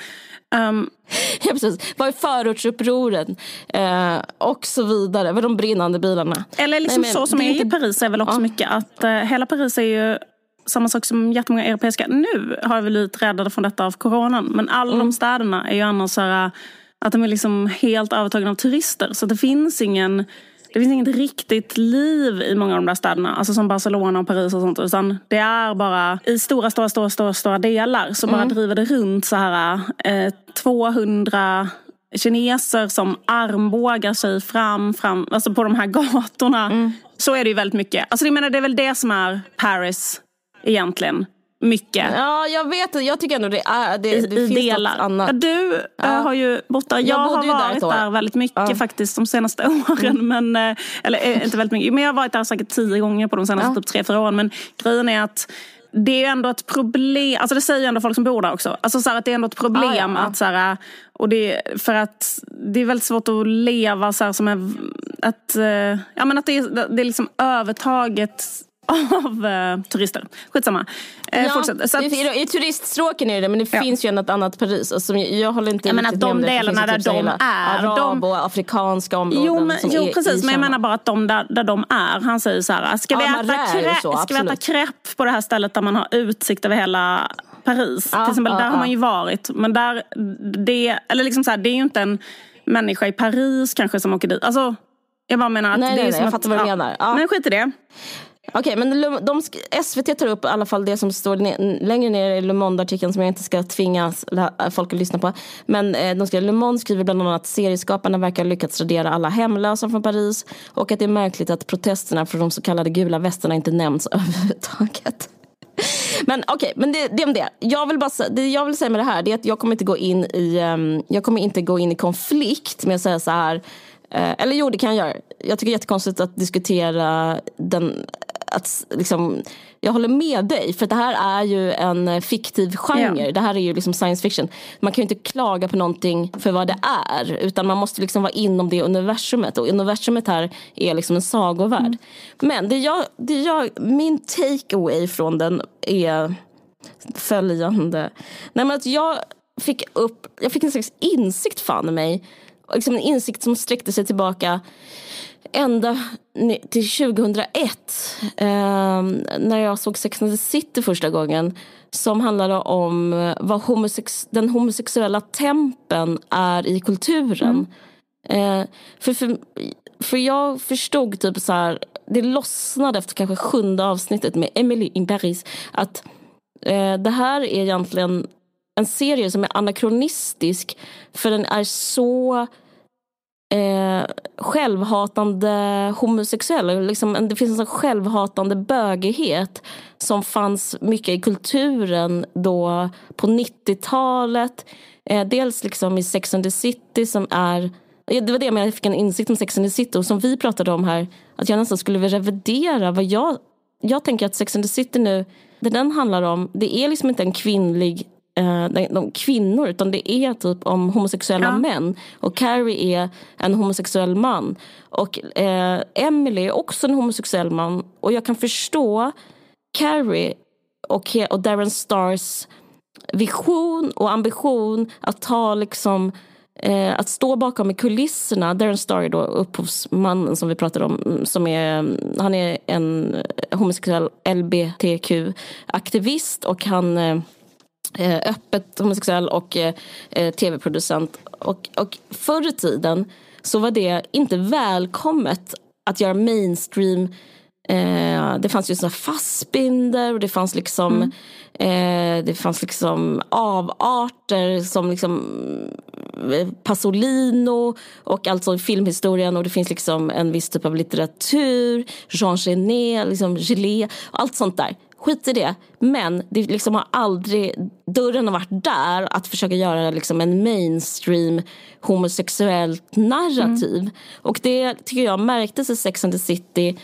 Um, ja, precis. Vad är förortsupproren? Eh, och så vidare. Vad de brinnande bilarna? Eller liksom Nej, så som är inte... i Paris är väl också ja. mycket att uh, hela Paris är ju samma sak som jättemånga europeiska. Nu har vi blivit räddade från detta av coronan. Men alla mm. de städerna är ju annars så här, att de är liksom helt övertagna av turister. Så det finns ingen det finns inget riktigt liv i många av de där städerna. Alltså som Barcelona och Paris och sånt. Utan det är bara i stora, stora, stora, stora, stora delar så mm. bara driver det runt så här eh, 200 kineser som armbågar sig fram, fram alltså på de här gatorna. Mm. Så är det ju väldigt mycket. Alltså jag menar, det är väl det som är Paris egentligen mycket. Ja, jag vet. Jag tycker ändå det, är, det, det I, finns delar. något annat. Ja, du eh, ja. har ju bott där. Jag, jag har varit där, där, väldigt mycket ja. faktiskt de senaste åren. Mm. Men, eh, eller eh, inte väldigt mycket. Men jag har varit där säkert tio gånger på de senaste typ tre, fyra åren. Men grejen är att det är ju ändå ett problem, alltså det säger ju ändå folk som bor där också. Alltså så här, att det är ändå ett problem att så här, och det, för att det är väldigt svårt att leva så här, som en, eh, ja men att det är, det är liksom övertaget av uh, turister. Skitsamma. Eh, ja, Så att, i, I turiststråken är det men det ja. finns ju ett annat Paris. Alltså, jag håller inte jag menar att de delarna där typ de är. Arab de, och afrikanska områden. Jo, men, jo är, precis. Men jag menar bara att de där, där de är. Han säger så här. Ska vi, ja, äta, krä, så, ska vi äta crepe på det här stället där man har utsikt över hela Paris? Ja, Till exempel, där har man ju varit. Men där, det, eller liksom så här, det är ju inte en människa i Paris kanske som åker dit. Alltså, jag bara menar att nej, det är nej, som jag att, fattar vad du menar. Ja. Men skit i det. Okej, okay, men de, SVT tar upp i alla fall det som står längre ner i Le Monde-artikeln som jag inte ska tvinga folk att lyssna på. Men eh, de skriver, Le Monde skriver bland annat att serieskaparna verkar ha lyckats radera alla hemlösa från Paris och att det är märkligt att protesterna från de så kallade gula västarna inte nämns överhuvudtaget. Men okej, okay, men det, det om det. Jag vill bara det jag vill säga med det här det är att jag kommer inte gå in i, um, jag kommer inte gå in i konflikt med att säga så här Uh, eller jo, det kan jag göra. Jag tycker det är jättekonstigt att diskutera den... Att, liksom, jag håller med dig, för det här är ju en fiktiv genre. Ja. Det här är ju liksom science fiction. Man kan ju inte klaga på någonting för vad det är. Utan man måste liksom vara inom det universumet. Och universumet här är liksom en sagovärld. Mm. Men det jag, det jag, min takeaway från den är följande. Nej, men att jag fick upp, jag fick en slags insikt fan i mig liksom en insikt som sträckte sig tillbaka ända till 2001 eh, när jag såg Sex and the City första gången som handlade om vad homosex den homosexuella tempen är i kulturen. Mm. Eh, för, för, för jag förstod typ så här, det lossnade efter kanske sjunde avsnittet med Emily in Paris att eh, det här är egentligen en serie som är anakronistisk för den är så eh, självhatande homosexuell. Liksom, det finns en sån självhatande bögighet som fanns mycket i kulturen då på 90-talet. Eh, dels liksom i Sex and the City som är det var det jag fick en insikt om Sex and the City och som vi pratade om här. Att jag nästan skulle vilja revidera vad jag... Jag tänker att Sex and the City nu, det den handlar om, det är liksom inte en kvinnlig de, de kvinnor utan det är typ om homosexuella ja. män. Och Carrie är en homosexuell man. Och eh, Emily är också en homosexuell man. Och jag kan förstå Carrie och, och Darren Stars vision och ambition att ta liksom eh, att stå bakom i kulisserna. Darren Star är då upphovsmannen som vi pratade om. Som är, han är en homosexuell LBTQ-aktivist och han eh, Eh, öppet homosexuell och eh, eh, tv-producent. Och, och förr i tiden så var det inte välkommet att göra mainstream Eh, det fanns ju såna fastbinder och det fanns liksom mm. eh, Det fanns liksom avarter som liksom eh, Pasolino och alltså filmhistorien och det finns liksom en viss typ av litteratur Jean Genet, liksom Gillet, allt sånt där skit i det. Men det liksom har aldrig, dörren har varit där att försöka göra liksom en mainstream homosexuellt narrativ. Mm. Och det tycker jag märktes i Sex and the City.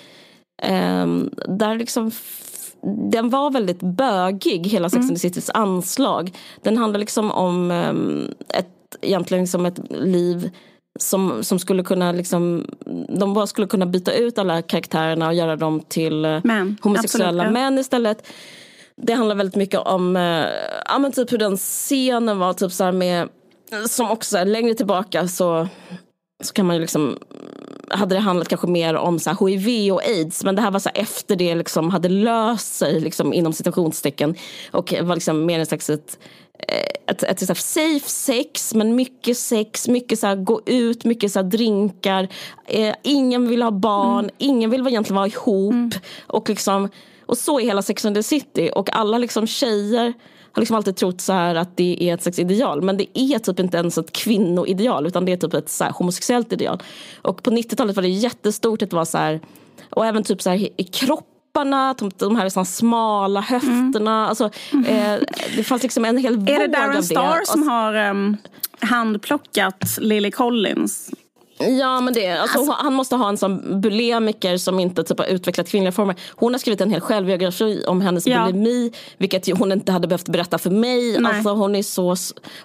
Um, där liksom den var väldigt bögig, hela Sex mm. and the Citys anslag. Den handlar liksom om um, ett, egentligen liksom ett liv som, som skulle kunna liksom, de bara skulle kunna byta ut alla karaktärerna och göra dem till eh, män. homosexuella Absolut, män istället. Det handlar väldigt mycket om eh, ja, men typ hur den scenen var, typ så med, som också längre tillbaka så, så kan man ju liksom hade det handlat kanske mer om så hiv och aids men det här var så efter det liksom hade löst sig liksom, inom citationstecken och var liksom mer en slags ett, ett, ett, ett, safe sex, men mycket sex, mycket så här, gå ut, mycket så här, drinkar. Eh, ingen vill ha barn, mm. ingen vill egentligen vara ihop. Mm. Och, liksom, och så är hela Sex and the City. Och alla liksom, tjejer har liksom alltid trott så här att det är ett slags ideal. Men det är typ inte ens ett kvinnoideal utan det är typ ett så här homosexuellt ideal. Och på 90-talet var det jättestort att vara så här, och även typ så här i kropp kropparna, de, här liksom smala höfterna. Mm. Alltså, eh, det fanns liksom en hel våg Är det Darren Star som har um, handplockat Lily Collins? Ja men det, alltså, alltså, han måste ha en sån bulimiker som inte typ, har utvecklat kvinnliga former. Hon har skrivit en hel självbiografi om hennes ja. bulimi. Vilket hon inte hade behövt berätta för mig. Alltså, hon, är så,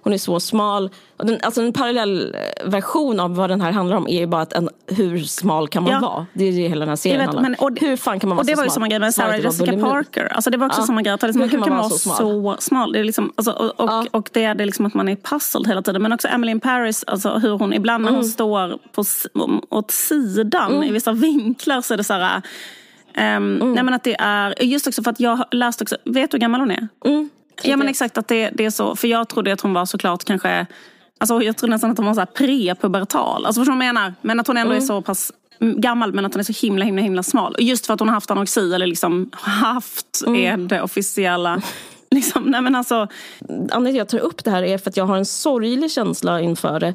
hon är så smal. Den, alltså, en parallell eh, av vad den här handlar om är ju bara att en, hur smal kan man ja. vara? Det är det hela den här serien vet, handlar om. Och, hur fan kan man vara så smal? Och det var ju samma grej med Sarah Jessica Parker. Alltså, det var också ja. samma grej. Att liksom, hur, kan man vara så smal? Så smal? Det är liksom, alltså, och, och, ja. och, det är det liksom att man är puzzled hela tiden. Men också Emily in Paris, alltså, hur hon ibland när hon mm. står på åt sidan mm. i vissa vinklar så är det så här... Um, mm. Nej men att det är, just också för att jag har läst också, vet du hur gammal hon är? Mm. Ja men exakt att det, det är så, för jag trodde att hon var såklart kanske, alltså jag trodde nästan att hon var så här prepubertal. Alltså förstår du vad jag menar? Men att hon ändå mm. är så pass gammal men att hon är så himla himla himla smal. Och just för att hon har haft anorexi eller liksom haft mm. är det officiella. Liksom, nej men alltså... Anledningen till att jag tar upp det här är för att jag har en sorglig känsla inför det.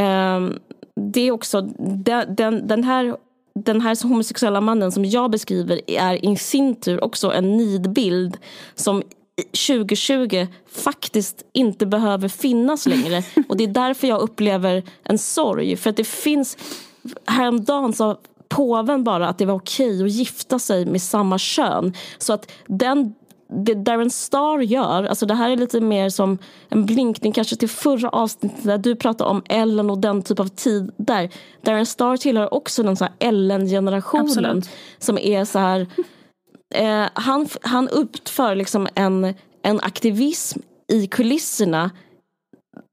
Um, det är också, den, den, den, här, den här homosexuella mannen som jag beskriver är i sin tur också en nidbild som 2020 faktiskt inte behöver finnas längre. Och det är därför jag upplever en sorg. För att det finns, häromdagen sa påven bara att det var okej att gifta sig med samma kön. Så att den det Darren Star gör, alltså det här är lite mer som en blinkning kanske till förra avsnittet där du pratade om Ellen och den typ av tid där. Darren Star tillhör också den så Ellen-generationen som är så här eh, han, han uppför liksom en, en aktivism i kulisserna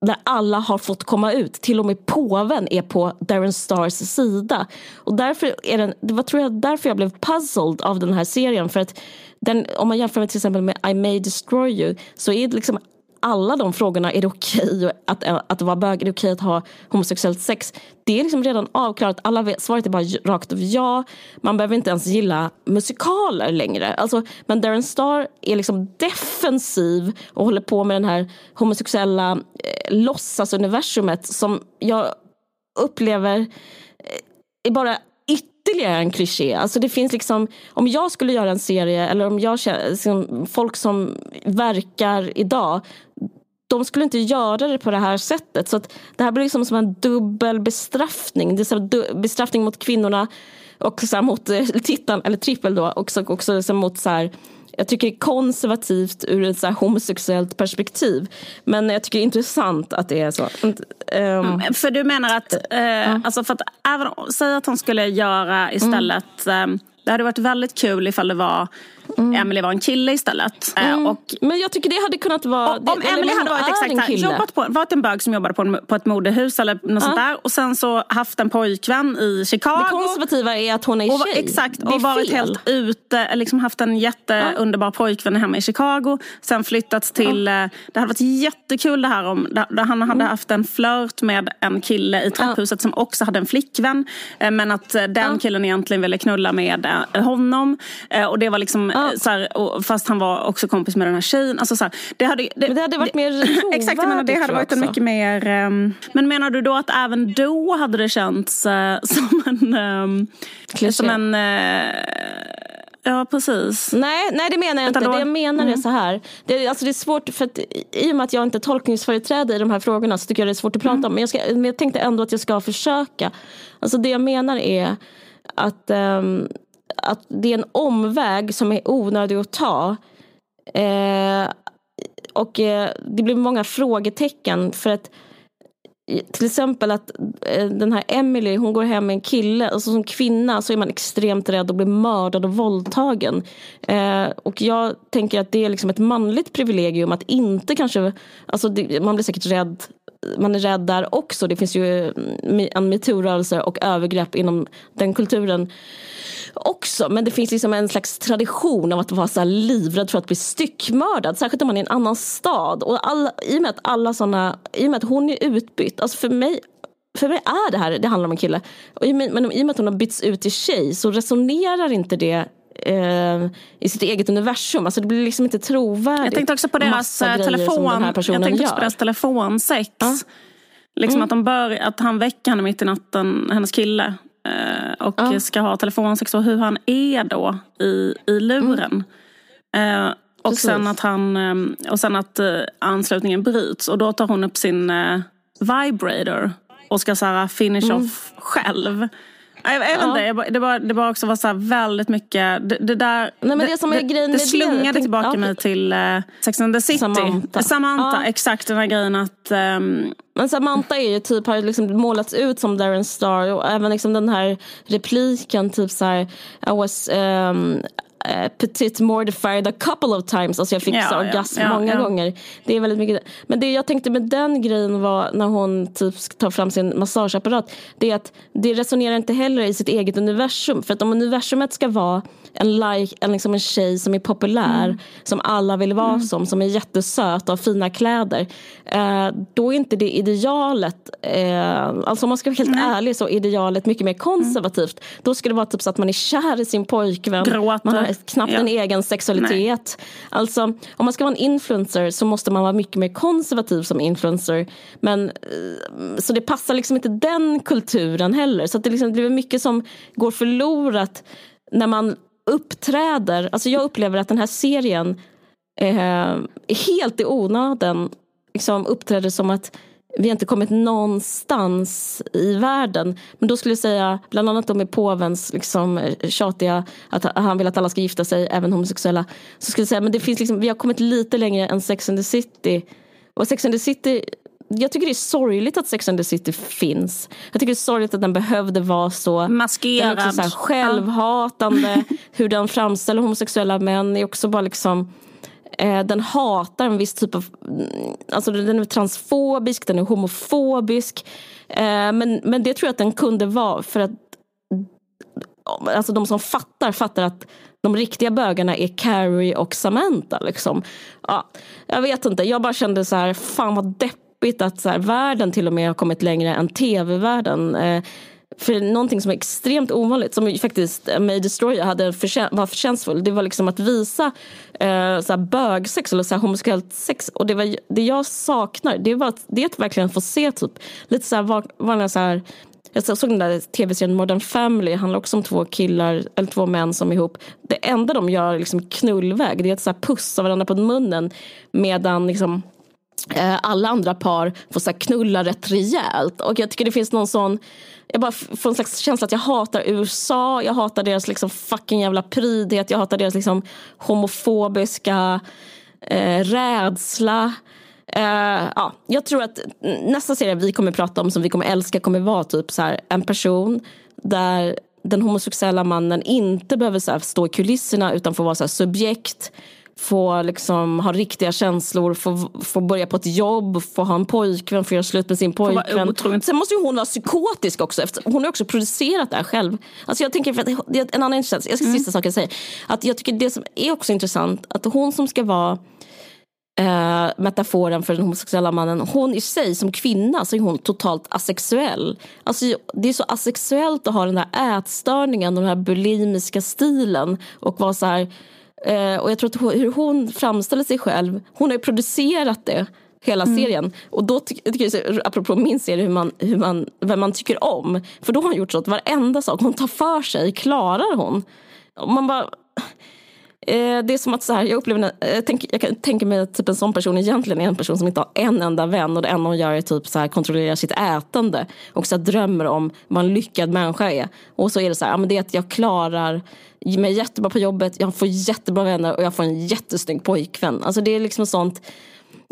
där alla har fått komma ut. Till och med påven är på Darren Stars sida. Och därför är den, det var tror jag därför jag blev puzzled av den här serien. För att den, om man jämför med till exempel med I may destroy you så är det liksom alla de frågorna, är det okej okay att, att vara bög, är det okej okay att ha homosexuellt sex? Det är liksom redan avklarat, alla vet, svaret är bara rakt av ja. Man behöver inte ens gilla musikaler längre. Alltså, men Darren Star är liksom defensiv och håller på med den här homosexuella eh, låtsasuniversumet som jag upplever eh, är bara ytterligare en kliché. Alltså det finns liksom, om jag skulle göra en serie eller om jag liksom, folk som verkar idag de skulle inte göra det på det här sättet. Så det här blir liksom som en dubbel bestraffning. Det är så bestraffning mot kvinnorna och så mot eh, tittarna, eller trippel då, och också, också så mot så här, jag tycker det är konservativt ur ett så homosexuellt perspektiv. Men jag tycker det är intressant att det är så. Mm, för du menar att, uh, alltså för att även, säg att han skulle göra istället mm. um, det hade varit väldigt kul ifall det var mm. Emily var en kille istället. Eh, mm. Och, men jag tycker det hade kunnat vara... Och, om Emily hade varit exakt här, jobbat på, varit en bög som jobbade på, en, på ett modehus eller något ja. sånt där och sen så haft en pojkvän i Chicago. Det konservativa är att hon är och, tjej. Exakt, och varit fel. helt ute, liksom haft en jätteunderbar ja. pojkvän hemma i Chicago. Sen flyttats till. Eh, det hade varit jättekul det här om, där, han hade mm. haft en flört med en kille i trapphuset som också hade en flickvän. Eh, men att den killen egentligen ville knulla med honom. Och det var liksom så här, och, fast han var också kompis med den här tjejen. Alltså, så här, det, hade, det, men det hade varit mer trovärdigt. Exakt, jag menar, det hade varit en mycket mer... Um, men menar du då att även då hade det känts uh, som en... Um, som en uh, Ja, precis. Nej, nej det menar jag inte. Då... Det jag menar mm. är så här. Det, alltså det är svårt, för att, i och med att jag inte är tolkningsföreträdare i de här frågorna så tycker jag det är svårt att prata mm. om. Men jag, ska, men jag tänkte ändå att jag ska försöka. Alltså det jag menar är att um, att det är en omväg som är onödig att ta. Eh, och eh, det blir många frågetecken för att till exempel att eh, den här Emily hon går hem med en kille. Alltså som kvinna så är man extremt rädd att bli mördad och våldtagen. Eh, och jag tänker att det är liksom ett manligt privilegium att inte kanske... Alltså det, man blir säkert rädd man är rädd där också. Det finns ju mm, en metoo-rörelse och övergrepp inom den kulturen också. Men det finns liksom en slags tradition av att vara så livrädd för att bli styckmördad. Särskilt om man är i en annan stad. Och alla, i, och med att alla såna, I och med att hon är utbytt. Alltså för mig för mig är det här, det handlar om en kille. Och i, men i och med att hon har bytts ut till tjej så resonerar inte det eh, i sitt eget universum. Alltså det blir liksom inte trovärdigt. Jag tänkte också på deras eh, telefon, jag tänkte också på deras telefonsex. Ja. Liksom mm. att, de bör, att han väcker henne mitt i natten, hennes kille. Eh, och ja. ska ha telefonsex och hur han är då i, i luren. Mm. Eh, och, sen att han, eh, och sen att anslutningen bryts och då tar hon upp sin vibrator och ska så här finish mm. off själv. Jag, jag vet ja. inte, det bara, det bara också var så väldigt mycket, det, det där, Nej, men det, som är grejen det, det slungade det, tillbaka ja. mig till uh, Sex and the City. Samantha. Samantha, ja. exakt den här grejen att um, men Samantha är ju typ, har liksom målats ut som Darren Star och även liksom den här repliken typ så här, I was um, uh, petit mortified a couple of times. Alltså jag fick ja, så orgasm ja, många ja. gånger. Det är väldigt mycket. Men det jag tänkte med den grejen var när hon typ tar fram sin massageapparat. Det är att det resonerar inte heller i sitt eget universum. För att om universumet ska vara en, like, en, liksom en tjej som är populär, mm. som alla vill vara mm. som, som är jättesöt och har fina kläder. Eh, då är inte det idealet, eh, alltså om man ska vara helt mm. ärlig så är idealet mycket mer konservativt. Mm. Då ska det vara typ så att man är kär i sin pojkvän. Gråter. Man har knappt ja. en egen sexualitet. Nej. Alltså om man ska vara en influencer så måste man vara mycket mer konservativ som influencer. Men, eh, så det passar liksom inte den kulturen heller. Så det, liksom, det är mycket som går förlorat när man uppträder, alltså jag upplever att den här serien eh, helt i onödan liksom uppträder som att vi inte kommit någonstans i världen. Men då skulle jag säga, bland annat då med påvens liksom, tjatiga, att han vill att alla ska gifta sig, även homosexuella. Så skulle jag säga, men det finns liksom, vi har kommit lite längre än Sex and the City. Och Sex and the City jag tycker det är sorgligt att Sex and the City finns. Jag tycker det är sorgligt att den behövde vara så maskerad. Den så självhatande. hur den framställer homosexuella män är också bara liksom eh, den hatar en viss typ av... Mm, alltså den är transfobisk, den är homofobisk. Eh, men, men det tror jag att den kunde vara för att alltså de som fattar, fattar att de riktiga bögarna är Carrie och Samantha. Liksom. Ja, jag vet inte, jag bara kände så här, fan vad deppigt deppigt att så här, världen till och med har kommit längre än tv-världen. Eh, för någonting som är extremt ovanligt, som faktiskt May Destroyer hade förtjän var förtjänstfull, det var liksom att visa eh, så bögsex eller så här homosexuellt sex. Och det, var, det jag saknar, det var att, det är att verkligen få se typ lite så här vanliga så här jag såg den där tv-serien Modern Family, handlar också om två killar, eller två män som är ihop. Det enda de gör liksom knullväg, det är att så här pussa varandra på munnen medan liksom Eh, alla andra par får så knulla rätt rejält. Och jag tycker det finns någon sån jag bara får en slags känsla att jag hatar USA, jag hatar deras liksom fucking jävla prydhet, jag hatar deras liksom homofobiska eh, rädsla. Eh, ja, jag tror att nästa serie vi kommer prata om som vi kommer älska kommer vara typ så här, en person där den homosexuella mannen inte behöver så här, stå i kulisserna utan får vara så här, subjekt få liksom, ha riktiga känslor, få, få börja på ett jobb, få ha en pojkvän, få göra slut med sin pojkvän. Sen måste ju hon vara psykotisk också, hon har också producerat det här själv. Alltså jag tänker, för att, en annan intressant, jag ska mm. sista sak jag säger, att jag tycker det som är också intressant, att hon som ska vara eh, metaforen för den homosexuella mannen. Hon i sig som kvinna så är hon totalt asexuell. Alltså, det är så asexuellt att ha den där ätstörningen och den här bulimiska stilen och vara så här Eh, och jag tror att hur hon framställer sig själv, hon har ju producerat det hela mm. serien. Och då tycker jag, apropå min serie, hur man, hur man, vem man tycker om. För då har hon gjort så att varenda sak hon tar för sig klarar hon. Och man bara... Eh, det är som att så här, jag upplever, jag, eh, tänk, jag kan tänka mig att typ en sån person egentligen är en person som inte har en enda vän och det enda hon gör är typ så här, kontrollera sitt ätande och så här, drömmer om vad en lyckad människa är. Och så är det så här, ja, men det är att jag klarar mig jättebra på jobbet, jag får jättebra vänner och jag får en jättesnygg pojkvän. Alltså det är liksom sånt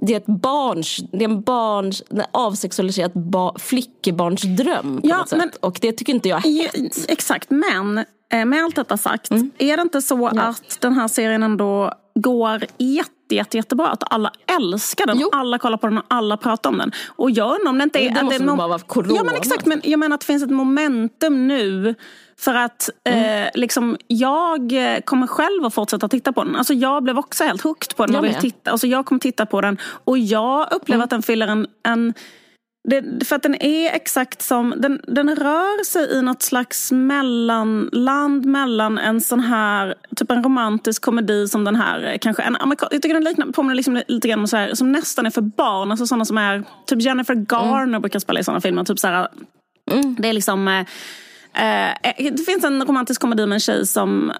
det är ett barns, det är en barns, en avsexualiserat ba, flickebarnsdröm på ja, något sätt. Men, och det tycker inte jag är hett. Exakt, men eh, med allt detta sagt, mm. är det inte så ja. att den här serien ändå går jätte jätte, jättebra. Att alla älskar den, jo. alla kollar på den och alla pratar om den. Och jag undrar om det inte är... Det måste det bara vara corona. Ja men exakt, men jag menar att det finns ett momentum nu för att mm. eh, liksom, jag kommer själv att fortsätta titta på den. Alltså, jag blev också helt hooked på den. Jag, och vill titta. Alltså, jag kommer titta på den och jag upplever mm. att den fyller en, en det, för att den är exakt som, den, den rör sig i något slags mellanland mellan en sån här, typ en romantisk komedi som den här, kanske en amerikan, jag tycker den liknar, påminner liksom lite grann om så här, som nästan är för barn, alltså sådana som är, typ Jennifer Garner mm. brukar spela i sådana filmer, typ så här, mm. det är liksom eh, eh, det finns en romantisk komedi med en tjej som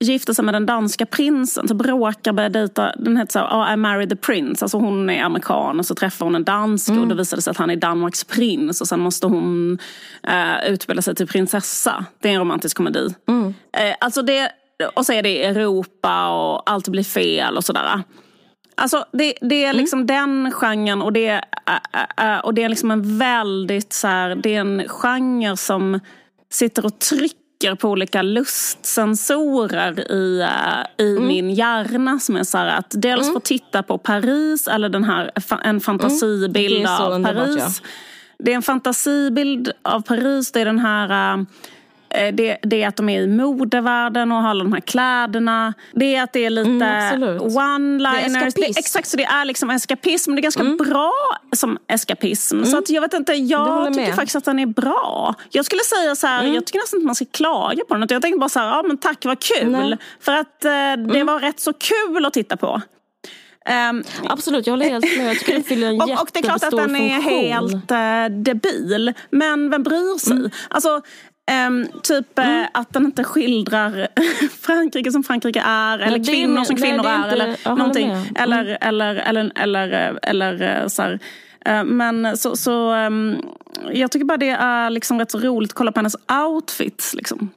gifte sig med den danska prinsen. Så bråkar börjar dejta, den heter så oh, I married the prince. Alltså hon är amerikan och så träffar hon en dansk mm. och då visar det sig att han är Danmarks prins. Och sen måste hon uh, utbilda sig till prinsessa. Det är en romantisk komedi. Mm. Uh, alltså det, och så är det Europa och allt blir fel och sådär. Alltså det, det är mm. liksom mm. den genren och det, äh, och det är liksom en väldigt så här, det är en genre som sitter och trycker på olika lustsensorer i, äh, i mm. min hjärna. Som är så här att dels mm. få titta på Paris eller den här, en fantasibild mm. av Paris. Ja. Det är en fantasibild av Paris. Det är den här Eh, det, det, är att de är i modevärlden och har alla de här kläderna. Det är att det är lite mm, one-liners. Exakt, så det är liksom eskapism. Det är ganska mm. bra som eskapism. Mm. Så att jag vet inte, jag tycker faktiskt att den är bra. Jag skulle säga så här, mm. jag tycker nästan inte man ska klaga på den. Jag tänker bara så här, ja men tack vad kul. Nej. För att eh, det mm. var rätt så kul att titta på. Um, Absolut, jag håller helt med. Jag tycker den fyller en och, och det är klart att den är helt uh, debil. Men vem bryr sig? Mm. Alltså, Um, typ eh, mm. att den inte skildrar Frankrike som Frankrike är eller nej, kvinnor är, som kvinnor nej, är. Eller jag någonting. Mm. Eller, eller, eller, eller, eller, eh, så här. Uh, men så, så um, jag tycker bara det är liksom rätt så roligt att kolla på hennes outfits. Liksom.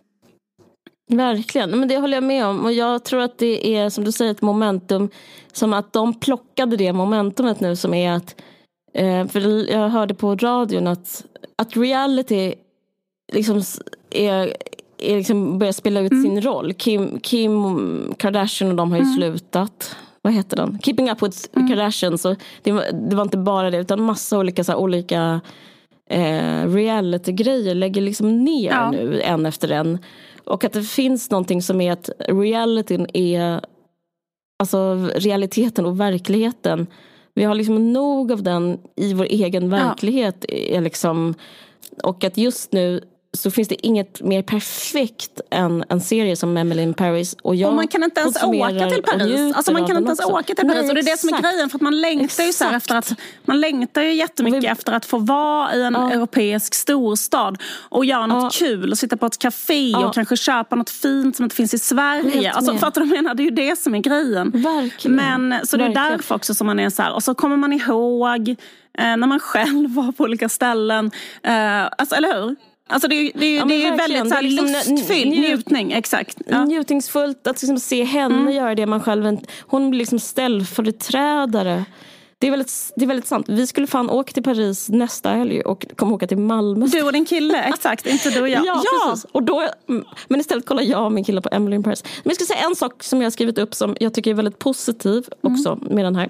Verkligen, men det håller jag med om. Och jag tror att det är som du säger ett momentum. Som att de plockade det momentumet nu som är att eh, för jag hörde på radion att, att reality liksom är, är liksom börjar spela ut mm. sin roll. Kim, Kim Kardashian och de har ju mm. slutat. Vad heter den? Keeping up with mm. Kardashian. Så det, var, det var inte bara det utan massa olika, så här, olika eh, reality-grejer lägger liksom ner ja. nu en efter en. Och att det finns någonting som är att realityn är Alltså realiteten och verkligheten. Vi har liksom nog av den i vår egen verklighet. Ja. Är liksom, och att just nu så finns det inget mer perfekt än en serie som Emily in Paris. Och, jag och man kan inte ens åka till Paris. Alltså man kan inte ens åka till Paris. Nej, och det är det som är grejen. För att man längtar ju så efter att Man längtar ju jättemycket vi... efter att få vara i en ja. europeisk storstad och göra något ja. kul och sitta på ett café ja. och kanske köpa något fint som inte finns i Sverige. Alltså, fattar du vad jag menar? Det är ju det som är grejen. Verkligen. Men, så det är Verkligen. därför också som man är så här. Och så kommer man ihåg eh, när man själv var på olika ställen. Eh, alltså, eller hur? Alltså det är, det ja, det är ju väldigt så här liksom lustfylld njutning. Exakt. Ja. Njutningsfullt att liksom se henne mm. göra det man själv... Hon blir liksom ställföreträdare. Det är, väldigt, det är väldigt sant. Vi skulle fan åka till Paris nästa helg och komma åka till Malmö. Du och din kille, exakt. Inte du och jag. Ja, ja. Precis. Och då, mm, men istället kollar jag och min kille på Emily in Paris. Men jag ska säga en sak som jag har skrivit upp som jag tycker är väldigt positiv också mm. med den här.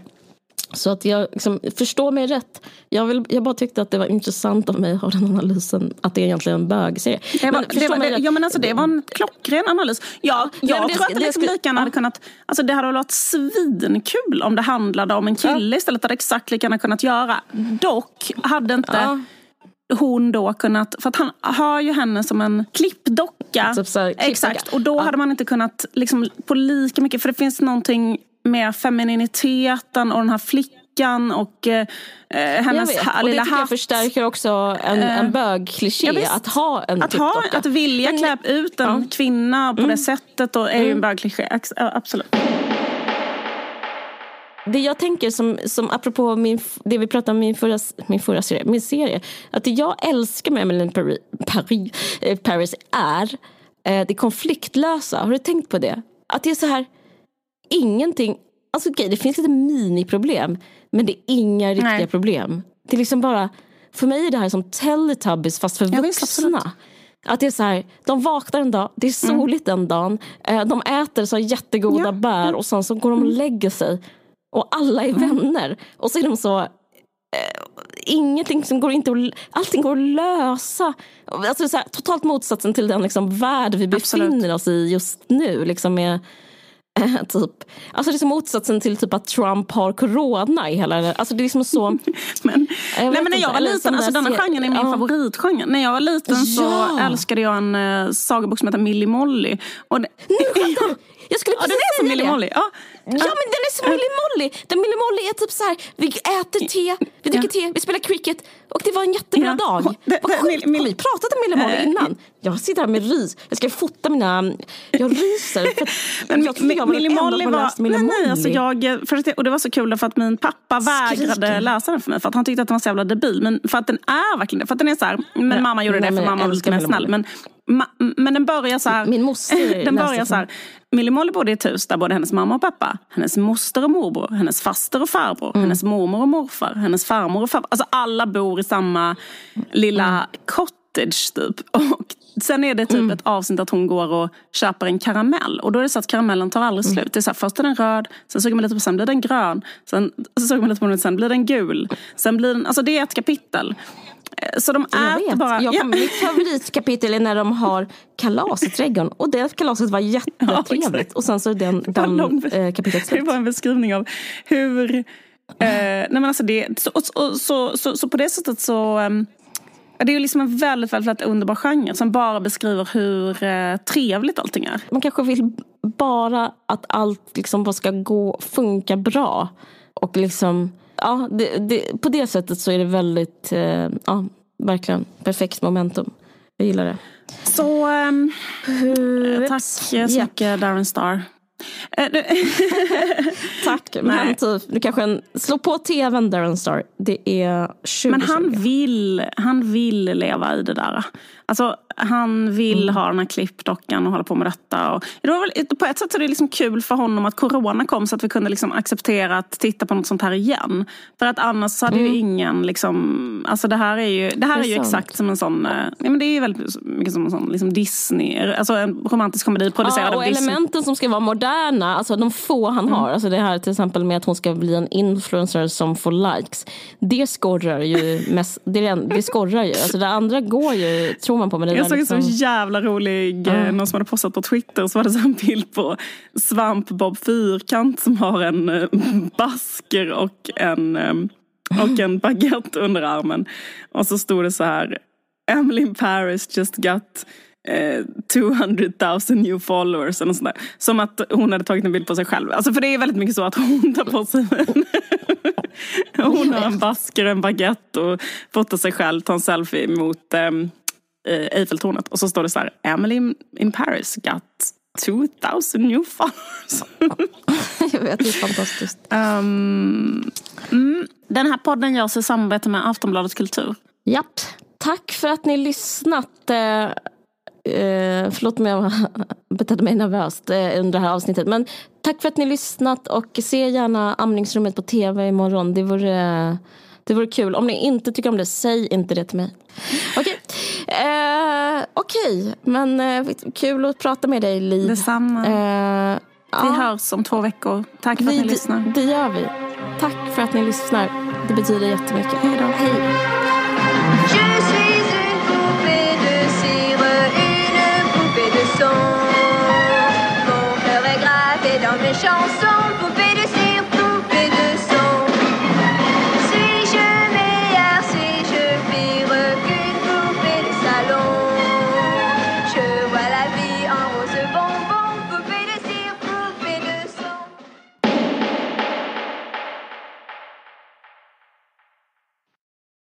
Så att jag liksom, förstår mig rätt. Jag, vill, jag bara tyckte att det var intressant av mig att ha den analysen. Att det är egentligen en bögserie. Det var, men, det, var, det, ja, men alltså, det var en klockren analys. Ja, jag Nej, tror att det, liksom lika gärna hade kunnat... Alltså, det hade varit svinkul om det handlade om en kille ja. istället. hade exakt lika gärna kunnat göra. Dock hade inte... Ja hon då kunnat, för att han har ju henne som en klippdocka. Typ så, Exakt, och då ja. hade man inte kunnat liksom, på lika mycket, för det finns någonting med femininiteten och den här flickan och eh, hennes vet, och lilla hatt. Det jag förstärker också en, en eh, bögkliché, ja, att ha en att, ha, att vilja Men, klä ut en ja. kvinna på mm. det sättet och är mm. ju en bögkliché, absolut. Det jag tänker som, som apropå min, det vi pratade om min förra, min förra serie, min serie. Att det jag älskar med Emily Paris, Paris, eh, Paris är eh, det konfliktlösa. Har du tänkt på det? Att det är så här ingenting, alltså okej det finns lite miniproblem men det är inga riktiga Nej. problem. Det är liksom bara, för mig är det här som Teletubbies fast för vuxna. Visst, att det är så här, de vaknar en dag, det är mm. soligt mm. den dagen, eh, de äter så jättegoda ja. bär och sen så går de och mm. lägger sig. Och alla är mm. vänner. Och så är de så, eh, ingenting som går inte att, allting går att lösa. Alltså så här, totalt motsatsen till den liksom, värld vi befinner Absolut. oss i just nu. Liksom med, typ. Alltså det är som motsatsen till typ att Trump har corona i hela Alltså det är liksom så. men, nej, men när jag var liten, alltså denna genren är min ja. favoritgenre. När jag var liten så älskade jag en uh, sagobok som heter Millie Molly. Och det, nu Jag skulle ja, precis den är som Millie Molly. Ja. ja, men den är som Millie Molly. Den Millie Molly är typ så här, vi äter te, vi dricker te, vi spelar cricket och det var en jättebra dag. Vad sjukt, har vi pratat om Millie Molly eh, innan? Jag sitter här med rys. Jag ska fota mina, jag ryser. För men jag trodde jag var Millie Molly var, Millie nej, nej, alltså jag, för och det var så kul för att min pappa vägrade läsa den för mig för att han tyckte att den var så jävla debil. Men för att den är verkligen det. För att den är så här, men ja, mamma gjorde det för mamma var lite mer snäll. Men, men den börjar så här. Min moster Den börjar så här. Millie Molly bodde i ett hus där både hennes mamma och pappa, hennes moster och morbror, hennes faster och farbror, mm. hennes mormor och morfar, hennes farmor och farbror. Alltså alla bor i samma lilla mm. cottage typ. Och sen är det typ mm. ett avsnitt att hon går och köper en karamell. Och då är det så att karamellen tar aldrig mm. slut. Det är så här, först är den röd, sen suger man lite på sen blir den grön. Sen så suger man lite på den, sen blir den gul. Sen blir den, alltså det är ett kapitel. Eh, så de äter bara... Jag, ja. Mitt favoritkapitel är när de har kalas i trädgården. Och det kalaset var jättetrevligt. Ja, och sen så är den, den lång, äh, kapitlet slut. Det var en beskrivning av hur... Eh, nej men alltså det, så, så, så, så, så på det sättet så... Um, det är liksom en väldigt, väldigt, väldigt underbar genre som bara beskriver hur eh, trevligt allting är. Man kanske vill bara att allt liksom bara ska gå, funka bra. Och liksom ja, det, det, på det sättet så är det väldigt, eh, ja, verkligen perfekt momentum. Jag gillar det. Så, um, tack så mycket yep. Darren Star. Eh, tack, men typ, du kanske slå på tvn Darren Star. Det är 20 Men han vill, han vill leva i det där. Alltså, han vill mm. ha den här klippdockan och hålla på med detta. Och det var väl, på ett sätt är det liksom kul för honom att corona kom så att vi kunde liksom acceptera att titta på något sånt här igen. För att annars hade mm. ju ingen liksom, alltså det här är ju, det här det är, är ju exakt som en sån, eh, ja men det är ju väldigt mycket som en sån liksom Disney, alltså en romantisk komedi producerad ja, och av Disney. elementen som ska vara moderna, alltså de få han mm. har, alltså det här till exempel med att hon ska bli en influencer som får likes. Det skorrar ju mest, det, det skorrar ju, alltså det andra går ju, tror man på det Jag såg liksom... en så jävla rolig, mm. någon som hade postat på Twitter så var det så en bild på Svamp-Bob Fyrkant som har en äh, basker och en, äh, och en baguette under armen. Och så stod det så här Emily in Paris just got 200 000 new followers. Eller sånt Som att hon hade tagit en bild på sig själv. Alltså för det är väldigt mycket så att hon tar på sig Hon har en basker och en baguette och fotar sig själv, tar en selfie mot um, Eiffeltornet. Och så står det så här, Emily in Paris got 2000 new followers. Jag vet, det är fantastiskt. Um, mm, den här podden görs i samarbete med Aftonbladet Kultur. Japp. Tack för att ni lyssnat. Eh, eh, förlåt om jag betedde mig nervöst eh, under det här avsnittet. Men tack för att ni lyssnat och se gärna Amningsrummet på tv imorgon. Det vore, det vore kul. Om ni inte tycker om det, säg inte det till mig. Okej, eh, okay. men eh, kul att prata med dig Liv. Detsamma. Eh, vi ja. hörs om två veckor. Tack för vi, att ni lyssnar. Det gör vi. Tack för att ni lyssnar. Det betyder jättemycket. Hej då. Hej. Chansons, cire.